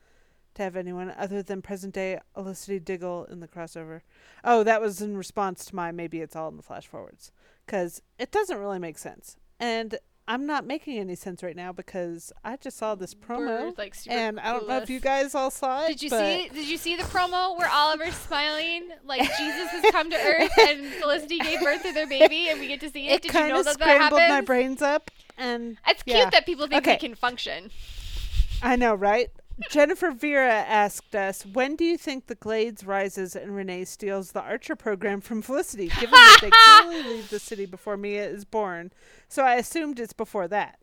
to have anyone other than present day Olicity Diggle in the crossover. Oh, that was in response to my maybe it's all in the flash forwards. Because it doesn't really make sense. And I'm not making any sense right now because I just saw this promo,
like,
and I don't know if you guys all saw it.
Did you see? Did you see the promo where Oliver's smiling like Jesus has come to Earth and Felicity gave birth to their baby, and we get to see it?
It
Did you know that that
scrambled my brains up, and
It's cute
yeah.
that people think
Okay.
they can function.
I know, right? Jennifer Vera asked us, when do you think the Glades rises and Renee steals the Archer program from Felicity, given that they clearly leave the city before Mia is born? So I assumed it's before that.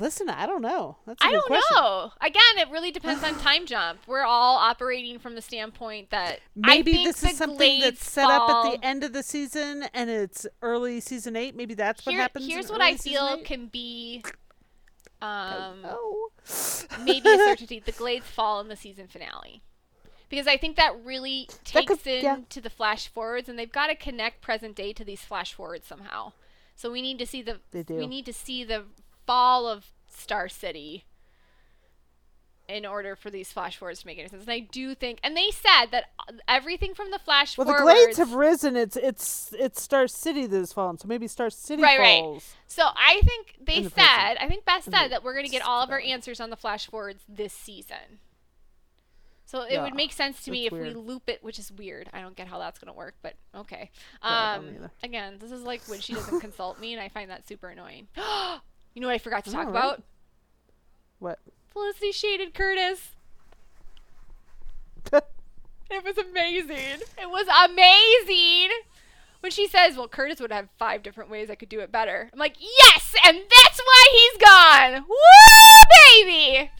Listen, I don't know. That's a
I don't
question.
know. Again, it really depends on time jump. We're all operating from the standpoint that
Maybe this is something that's set up at the end of the season and it's early season eight. Maybe that's what
Here-
happens.
here's what I feel
eight?
can be um,
Oh.
maybe a certainty. The Glades fall in the season finale. Because I think that really
That
takes
could- yeah.
into the flash forwards, and they've got to connect present day to these flash forwards somehow. So we need to see the we need to see the fall of Star City in order for these flash forwards to make any sense. And I do think, and they said that everything from the flash
Well, the. Glades have risen. It's it's it's Star City that has fallen. So maybe Star City
Right, right.
falls.
So I think they
the
said,
present.
I think Beth said that we're going to get all of our answers on the flash forwards this season. So it
Yeah,
would make sense to me if we loop it, which is weird. I don't get how that's going to work, but okay. Um, again, this is like when she doesn't consult me, and I find that super annoying. you know what I forgot to talk
right?
about?
What?
Felicity shaded Curtis. It was amazing. It was amazing. When she says, "Well, Curtis would have five different ways I could do it better," I'm like, "Yes!" And that's why he's gone. Woo, baby!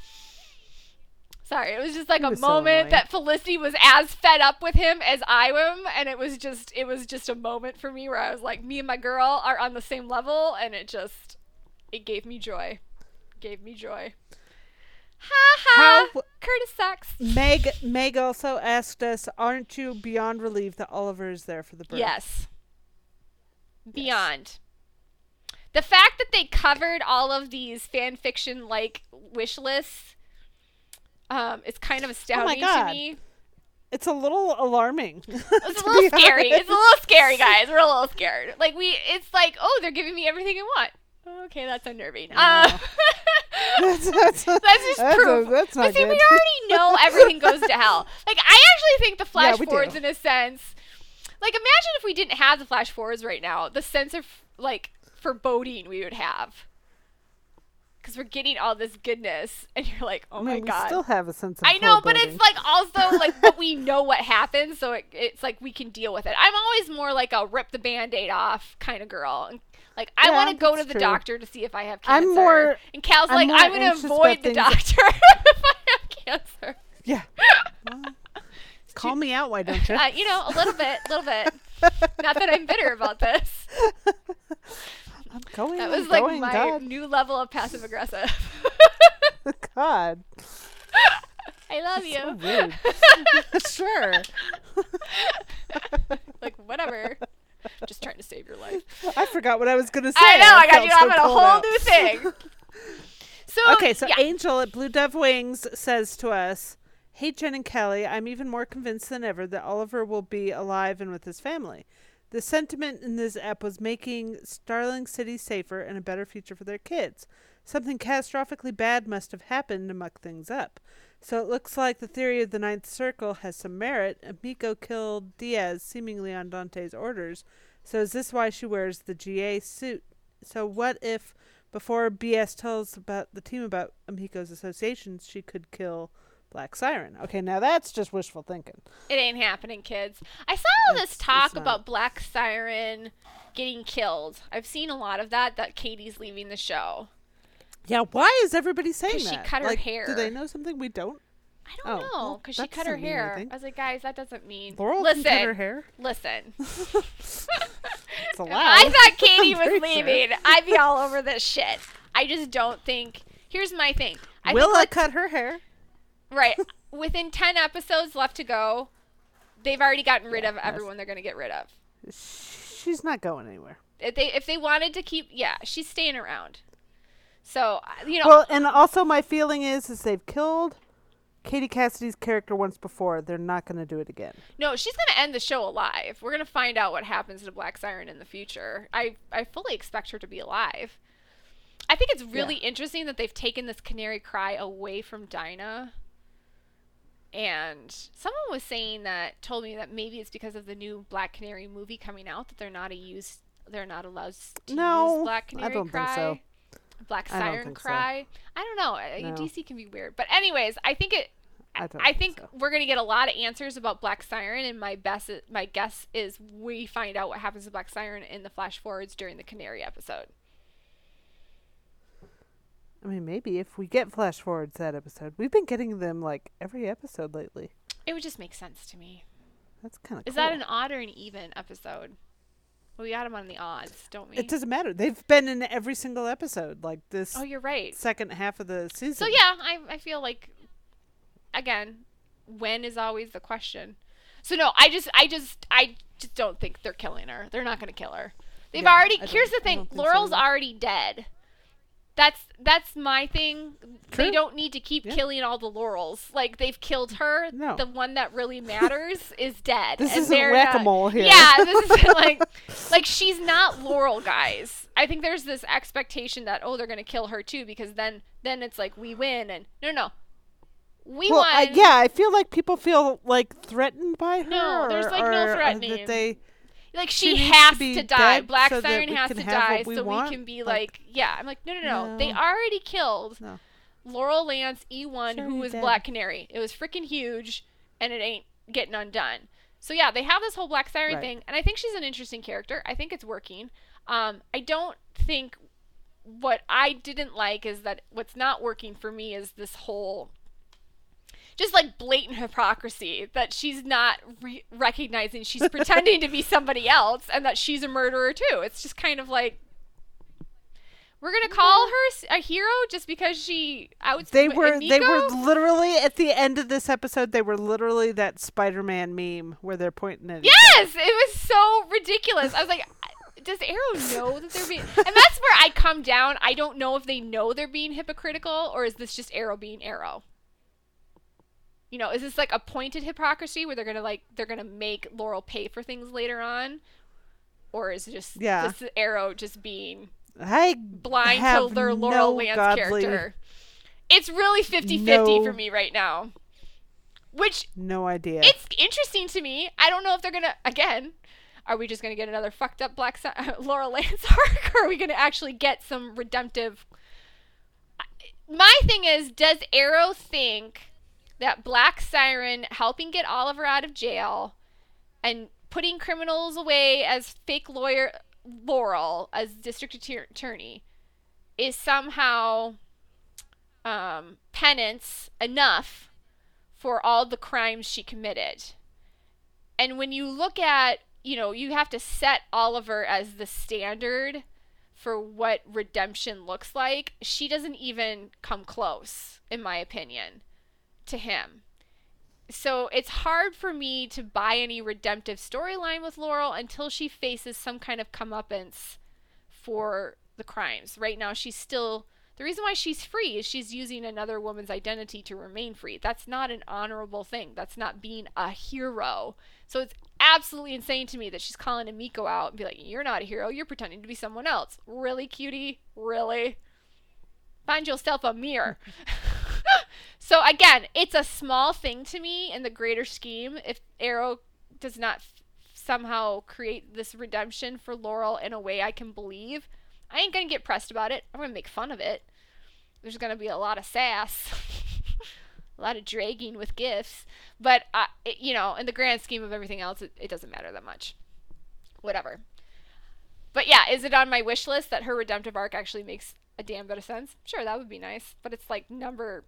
Sorry, it was just like a
was so
moment that Felicity was as fed up with him as I am, and it was just, it was just a moment for me where I was like, me and my girl are on the same level, and it just, it gave me joy, gave me joy. Ha ha!
How
Curtis sucks.
Meg Meg also asked us, "Aren't you beyond relieved that Oliver is there for the birth?"
Yes. Beyond. The fact that they covered all of these fan fiction like wish lists um, is kind of astounding to
Oh God.
me.
It's a little alarming.
It's a little scary. It's a little scary, guys. We're a little scared. Like we, it's like, oh, they're giving me everything I want. Okay, that's unnerving. Uh,
that's, that's,
that's just
that's,
proof.
that's
but
not
see,
good.
we already know everything goes to hell. Like I actually think the flash
do.
forwards, in a sense, like imagine if we didn't have the flash forwards right now, the sense of like foreboding we would have. Because we're getting all this goodness, and you're like, oh
I mean,
my
we
god.
We still have a sense of
I know, but it's like also like, but we know what happens, so it, it's like we can deal with it. I'm always more like a rip the band-aid off kind of girl. And, Like I
Yeah,
want to go to the
true.
doctor to see if I have cancer.
I'm more-
and Cal's
I'm
like, I'm gonna avoid the doctor if I have cancer.
yeah. Well, call me out, why don't you?
Uh, you know, a little bit, a little bit. Not that I'm bitter about this.
I'm going.
That
I'm
was like
going,
my
God.
new level of passive aggressive.
God.
I love
So
you.
rude. sure.
like whatever. Just trying to save your life.
I forgot what I was gonna say.
I know. I got you
so
off on a whole
out.
new thing. So
Okay, so
yeah.
Angel at Blue Dove Wings says to us, Hey, Jen and Kelly, I'm even more convinced than ever that Oliver will be alive and with his family. The sentiment in this app was making Starling City safer and a better future for their kids. Something catastrophically bad must have happened to muck things up. So it looks like the theory of the Ninth Circle has some merit. Miko killed Diaz seemingly on Dante's orders. So is this why she wears the GA suit? So what if before BS tells about the team about Emiko's associations, she could kill Black Siren? Okay, now that's just wishful thinking.
It ain't happening, kids. I saw all this talk about Black Siren getting killed. I've seen a lot of that. That Katie's leaving the show.
Yeah, why is everybody saying
'Cause she cut her
Like,
hair.
Do they know something we don't?
I don't
Oh,
know
well,
because she cut her hair.
anything.
I was like, guys, that doesn't mean.
Laurel
listen,
cut her hair.
listen.
It's allowed.
I thought Katie was
pretty sure.
leaving, I'd be all over this shit. I just don't think. Here's my thing. Will I
Willa
let's-
cut her hair.
Right. Within 10 episodes left to go, they've already gotten rid
Yeah,
of everyone they're going to get rid of.
She's not going anywhere.
If they if they wanted to keep yeah, she's staying around. So, uh, you know,
Well, and also my feeling is, is they've killed Katie Cassidy's character once before. They're not going to do it again.
No, she's going to end the show alive. We're going to find out what happens to Black Siren in the future. I I fully expect her to be alive. I think it's really yeah. interesting that they've taken this Canary Cry away from Dinah. And someone was saying that told me that maybe it's because of the new Black Canary movie coming out that they're not a use they're not allowed to no, use Black Canary
I don't
Cry.
Think
so. Black Siren Cry. So. I don't know. No. DC can be weird. But anyways, I think it I, I think so. we're gonna get a lot of answers about Black Siren, and my best my guess is we find out what happens to Black Siren in the flash forwards during the Canary episode.
I mean, maybe if we get flash forwards that episode, we've been getting them like every episode lately.
It would just make sense to me.
That's kind of.
Is
cool.
that an odd or an even episode? Well, we got them on the odds, don't we?
It doesn't matter. They've been in every single episode, like this.
Oh, you're right.
Second half of the season.
So yeah, I I feel like, again, when is always the question. So no, I just I just I just don't think they're killing her. They're not going to kill her. They've yeah, already. Here's the thing: Laurel's so already dead. That's that's my thing. True. They don't need to keep yeah. killing all the laurels. Like they've killed her. No. The one that really matters is dead.
This is whack a mole here.
Yeah, this is like like she's not Laurel, guys. I think there's this expectation that oh they're gonna kill her too because then then it's like we win and no no. We well, won.
yeah, I feel like people feel like threatened by her.
No, there's like
or,
no threatening. That they like she, she has to, to die. Black so Siren has to die so want? we can be like, like, yeah. I'm like, no, no, no. no. They already killed no. Laurel Lance E1, who was dead. Black Canary. It was freaking huge, and it ain't getting undone. So yeah, they have this whole Black Siren right. thing, and I think she's an interesting character. I think it's working. Um, I don't think what I didn't like is that what's not working for me is this whole just like blatant hypocrisy that she's not re- recognizing she's pretending to be somebody else and that she's a murderer too. It's just kind of like we're gonna mm-hmm. call her a hero just because she outs.
They were they were literally at the end of this episode. They were literally that Spider-Man meme where they're pointing at.
Yes, it was so ridiculous. I was like, does Arrow know that they're being? And that's where I come down. I don't know if they know they're being hypocritical or is this just Arrow being Arrow you know, is this like a pointed hypocrisy where they're gonna like they're gonna make Laurel pay for things later on, or is it just yeah. this Arrow just being
I
blind to their Laurel no Lance godly... character? It's really 50-50 no... for me right now. Which
no idea.
It's interesting to me. I don't know if they're gonna again. Are we just gonna get another fucked up Black Laurel Lance arc, or are we gonna actually get some redemptive? My thing is, does Arrow think? That Black Siren helping get Oliver out of jail and putting criminals away as fake lawyer Laurel as district attorney is somehow um, penance enough for all the crimes she committed. And when you look at, you know, you have to set Oliver as the standard for what redemption looks like. She doesn't even come close, in my opinion to him. So it's hard for me to buy any redemptive storyline with Laurel until she faces some kind of comeuppance for the crimes. Right now, she's still. The reason why she's free is she's using another woman's identity to remain free. That's not an honorable thing. That's not being a hero. So it's absolutely insane to me that she's calling Emiko out and be like, You're not a hero. You're pretending to be someone else. Really, cutie? Really? Find yourself a mirror. so again, it's a small thing to me in the greater scheme. If Arrow does not f- somehow create this redemption for Laurel in a way I can believe, I ain't gonna get pressed about it. I'm gonna make fun of it. There's gonna be a lot of sass, a lot of dragging with gifts, but uh, it, you know, in the grand scheme of everything else, it, it doesn't matter that much. Whatever. But yeah, is it on my wish list that her redemptive arc actually makes a damn bit of sense? Sure, that would be nice. But it's like number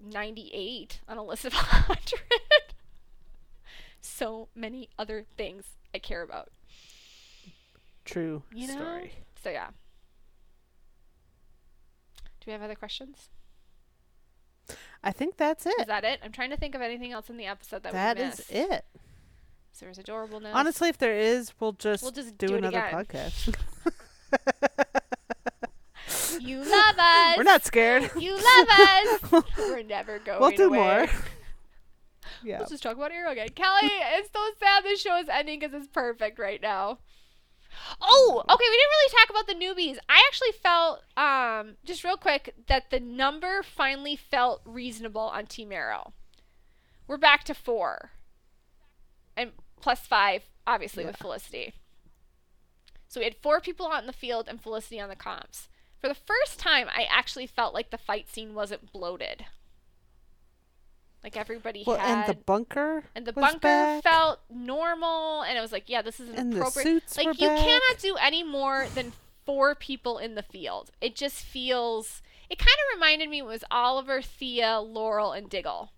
98 on a list of 100. so many other things I care about.
True you know? story.
So yeah. Do we have other questions?
I think that's it.
Is that it? I'm trying to think of anything else in the episode that,
that
we missed.
That is it.
So there's adorableness.
Honestly, if there is, we'll just, we'll just do, do another podcast.
you love us.
We're not scared.
You love us. We're never going
we'll do
away.
more. yeah.
Let's just talk about Arrow again. Kelly, it's so sad this show is ending because it's perfect right now. Oh, okay. We didn't really talk about the newbies. I actually felt, um, just real quick, that the number finally felt reasonable on Team Arrow. We're back to four, and plus five, obviously with Felicity. So we had four people out in the field and Felicity on the comps. For the first time, I actually felt like the fight scene wasn't bloated. Like everybody
Well,
had
and the bunker.
and the bunker
back.
felt normal and it was like yeah this is an
And the
appropriate
suits
like you
back.
cannot do any more than four people in the field it just feels it kind of reminded me it was oliver thea laurel and diggle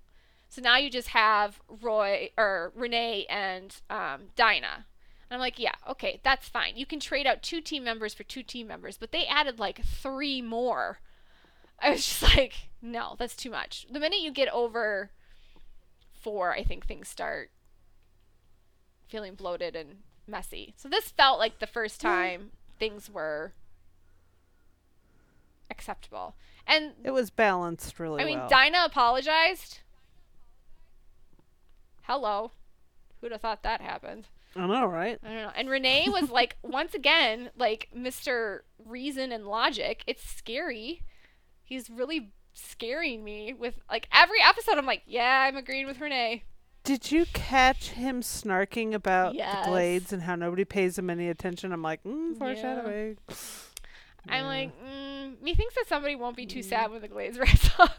so now you just have roy or renee and um, dinah and i'm like yeah okay that's fine you can trade out two team members for two team members but they added like three more i was just like no that's too much the minute you get over four, I think things start feeling bloated and messy. So this felt like the first hmm. time things were acceptable. And
It was balanced really
I mean,
well.
Dinah apologized. Hello. Who'd have thought that happened?
I know, right?
I don't know. And Renee was like, once again, like Mr. Reason and Logic. It's scary. He's really scaring me with like every episode. I'm like, yeah, I'm agreeing with Renee.
Did you catch him snarking about
Yes.
the Glades and how nobody pays him any attention? I'm like, mm, foreshadowing.
I'm
Yeah.
like, mm, methinks that somebody won't be too sad when the Glades rise up.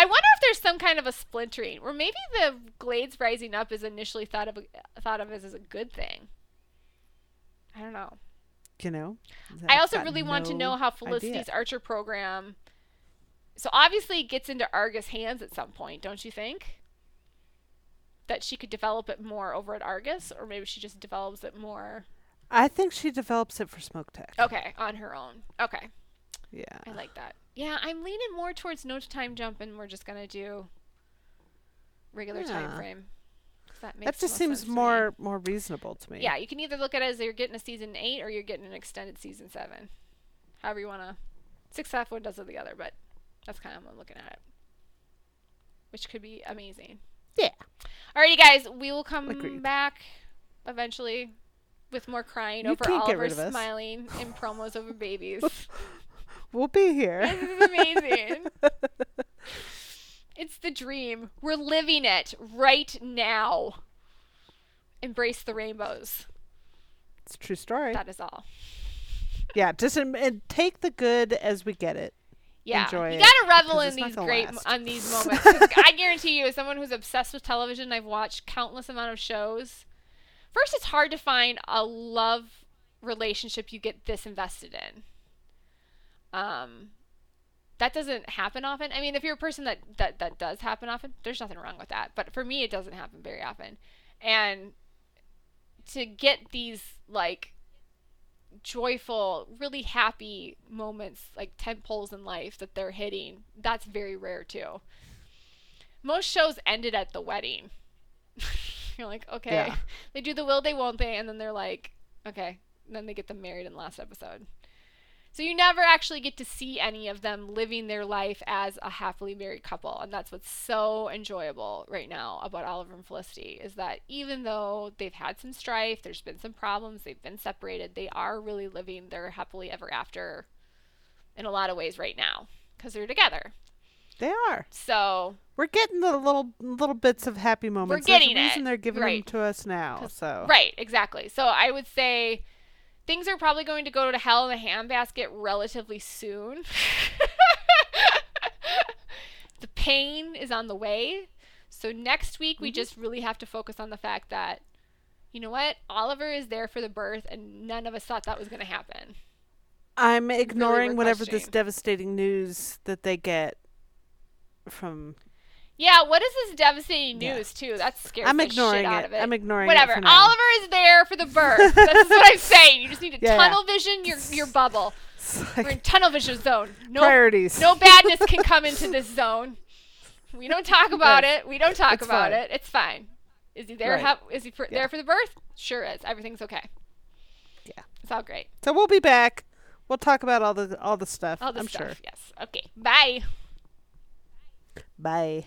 I wonder if there's some kind of a splintering, or maybe the Glades rising up is initially thought of thought of as, as a good thing. I don't know.
You know.
I also really want to know how
idea.
Felicity's Archer program. So obviously it gets into Argus hands at some point, don't you think? That she could develop it more over at Argus, or maybe she just develops it more.
I think she develops it for Smoak Tech.
Okay, on her own. Okay.
Yeah.
I like that. Yeah, I'm leaning more towards no time jump, and we're just gonna do regular time frame. That, makes
That just seems more more reasonable to me.
Yeah, you can either look at it as you're getting a season eight, or you're getting an extended season seven. However you wanna. Six half one does it the other, but that's kind of how I'm looking at it. Which could be amazing.
Yeah.
Alrighty, guys, we will come
Agreed.
back eventually with more crying
You
over Oliver
rid of us.
smiling in promos over babies.
We'll be here.
This is amazing. it's the dream. We're living it right now. Embrace the rainbows.
it's a true story.
That is all.
yeah, just and take the good as we get it.
Yeah,
Enjoy
you gotta revel in these great
last.
on these moments. I guarantee you, as someone who's obsessed with television, I've watched countless amount of shows. First, it's hard to find a love relationship you get this invested in. Um, that doesn't happen often. I mean, if you're a person that that that does happen often, there's nothing wrong with that. But for me, it doesn't happen very often, and to get these like joyful, really happy moments, like tent poles in life that they're hitting, that's very rare too. Most shows ended at the wedding. You're like, okay.
Yeah.
They do the will they, won't they, and then they're like, okay. And then they get them married in the last episode. So you never actually get to see any of them living their life as a happily married couple. And that's what's so enjoyable right now about Oliver and Felicity is that even though they've had some strife, there's been some problems, they've been separated, they are really living their happily ever after in a lot of ways right now because they're together.
They are.
So
We're getting the little little bits of happy moments. There's
getting
a reason
it,
they're giving
right.
them to us now. So
Right, exactly. So I would say things are probably going to go to hell in a handbasket relatively soon. the pain is on the way. So next week we
Mhm.
just really have to focus on the fact that you know what? Oliver is there for the birth and none of us thought that was going to happen.
I'm ignoring
we're
whatever this devastating news that they get from.
Yeah, what is this devastating
Yeah.
news too? That scares
I'm
the
ignoring
shit out
it.
of it.
I'm ignoring
Whatever.
it Whatever.
Oliver is there for the birth. That's what I'm saying. You just need to
Yeah, yeah.
tunnel vision your your bubble.
It's
We're in tunnel vision zone. No
priorities.
no badness can come into this zone. We don't talk about
Right.
it. We don't talk
It's
about
fine.
it. It's fine. Is he there?
Right.
How, is he for,
Yeah.
there for the birth? Sure is. Everything's okay.
Yeah.
It's all great.
So we'll be back We'll talk about all the all the stuff.
All the
I'm
stuff.
sure.
Yes. Okay. Bye.
Bye.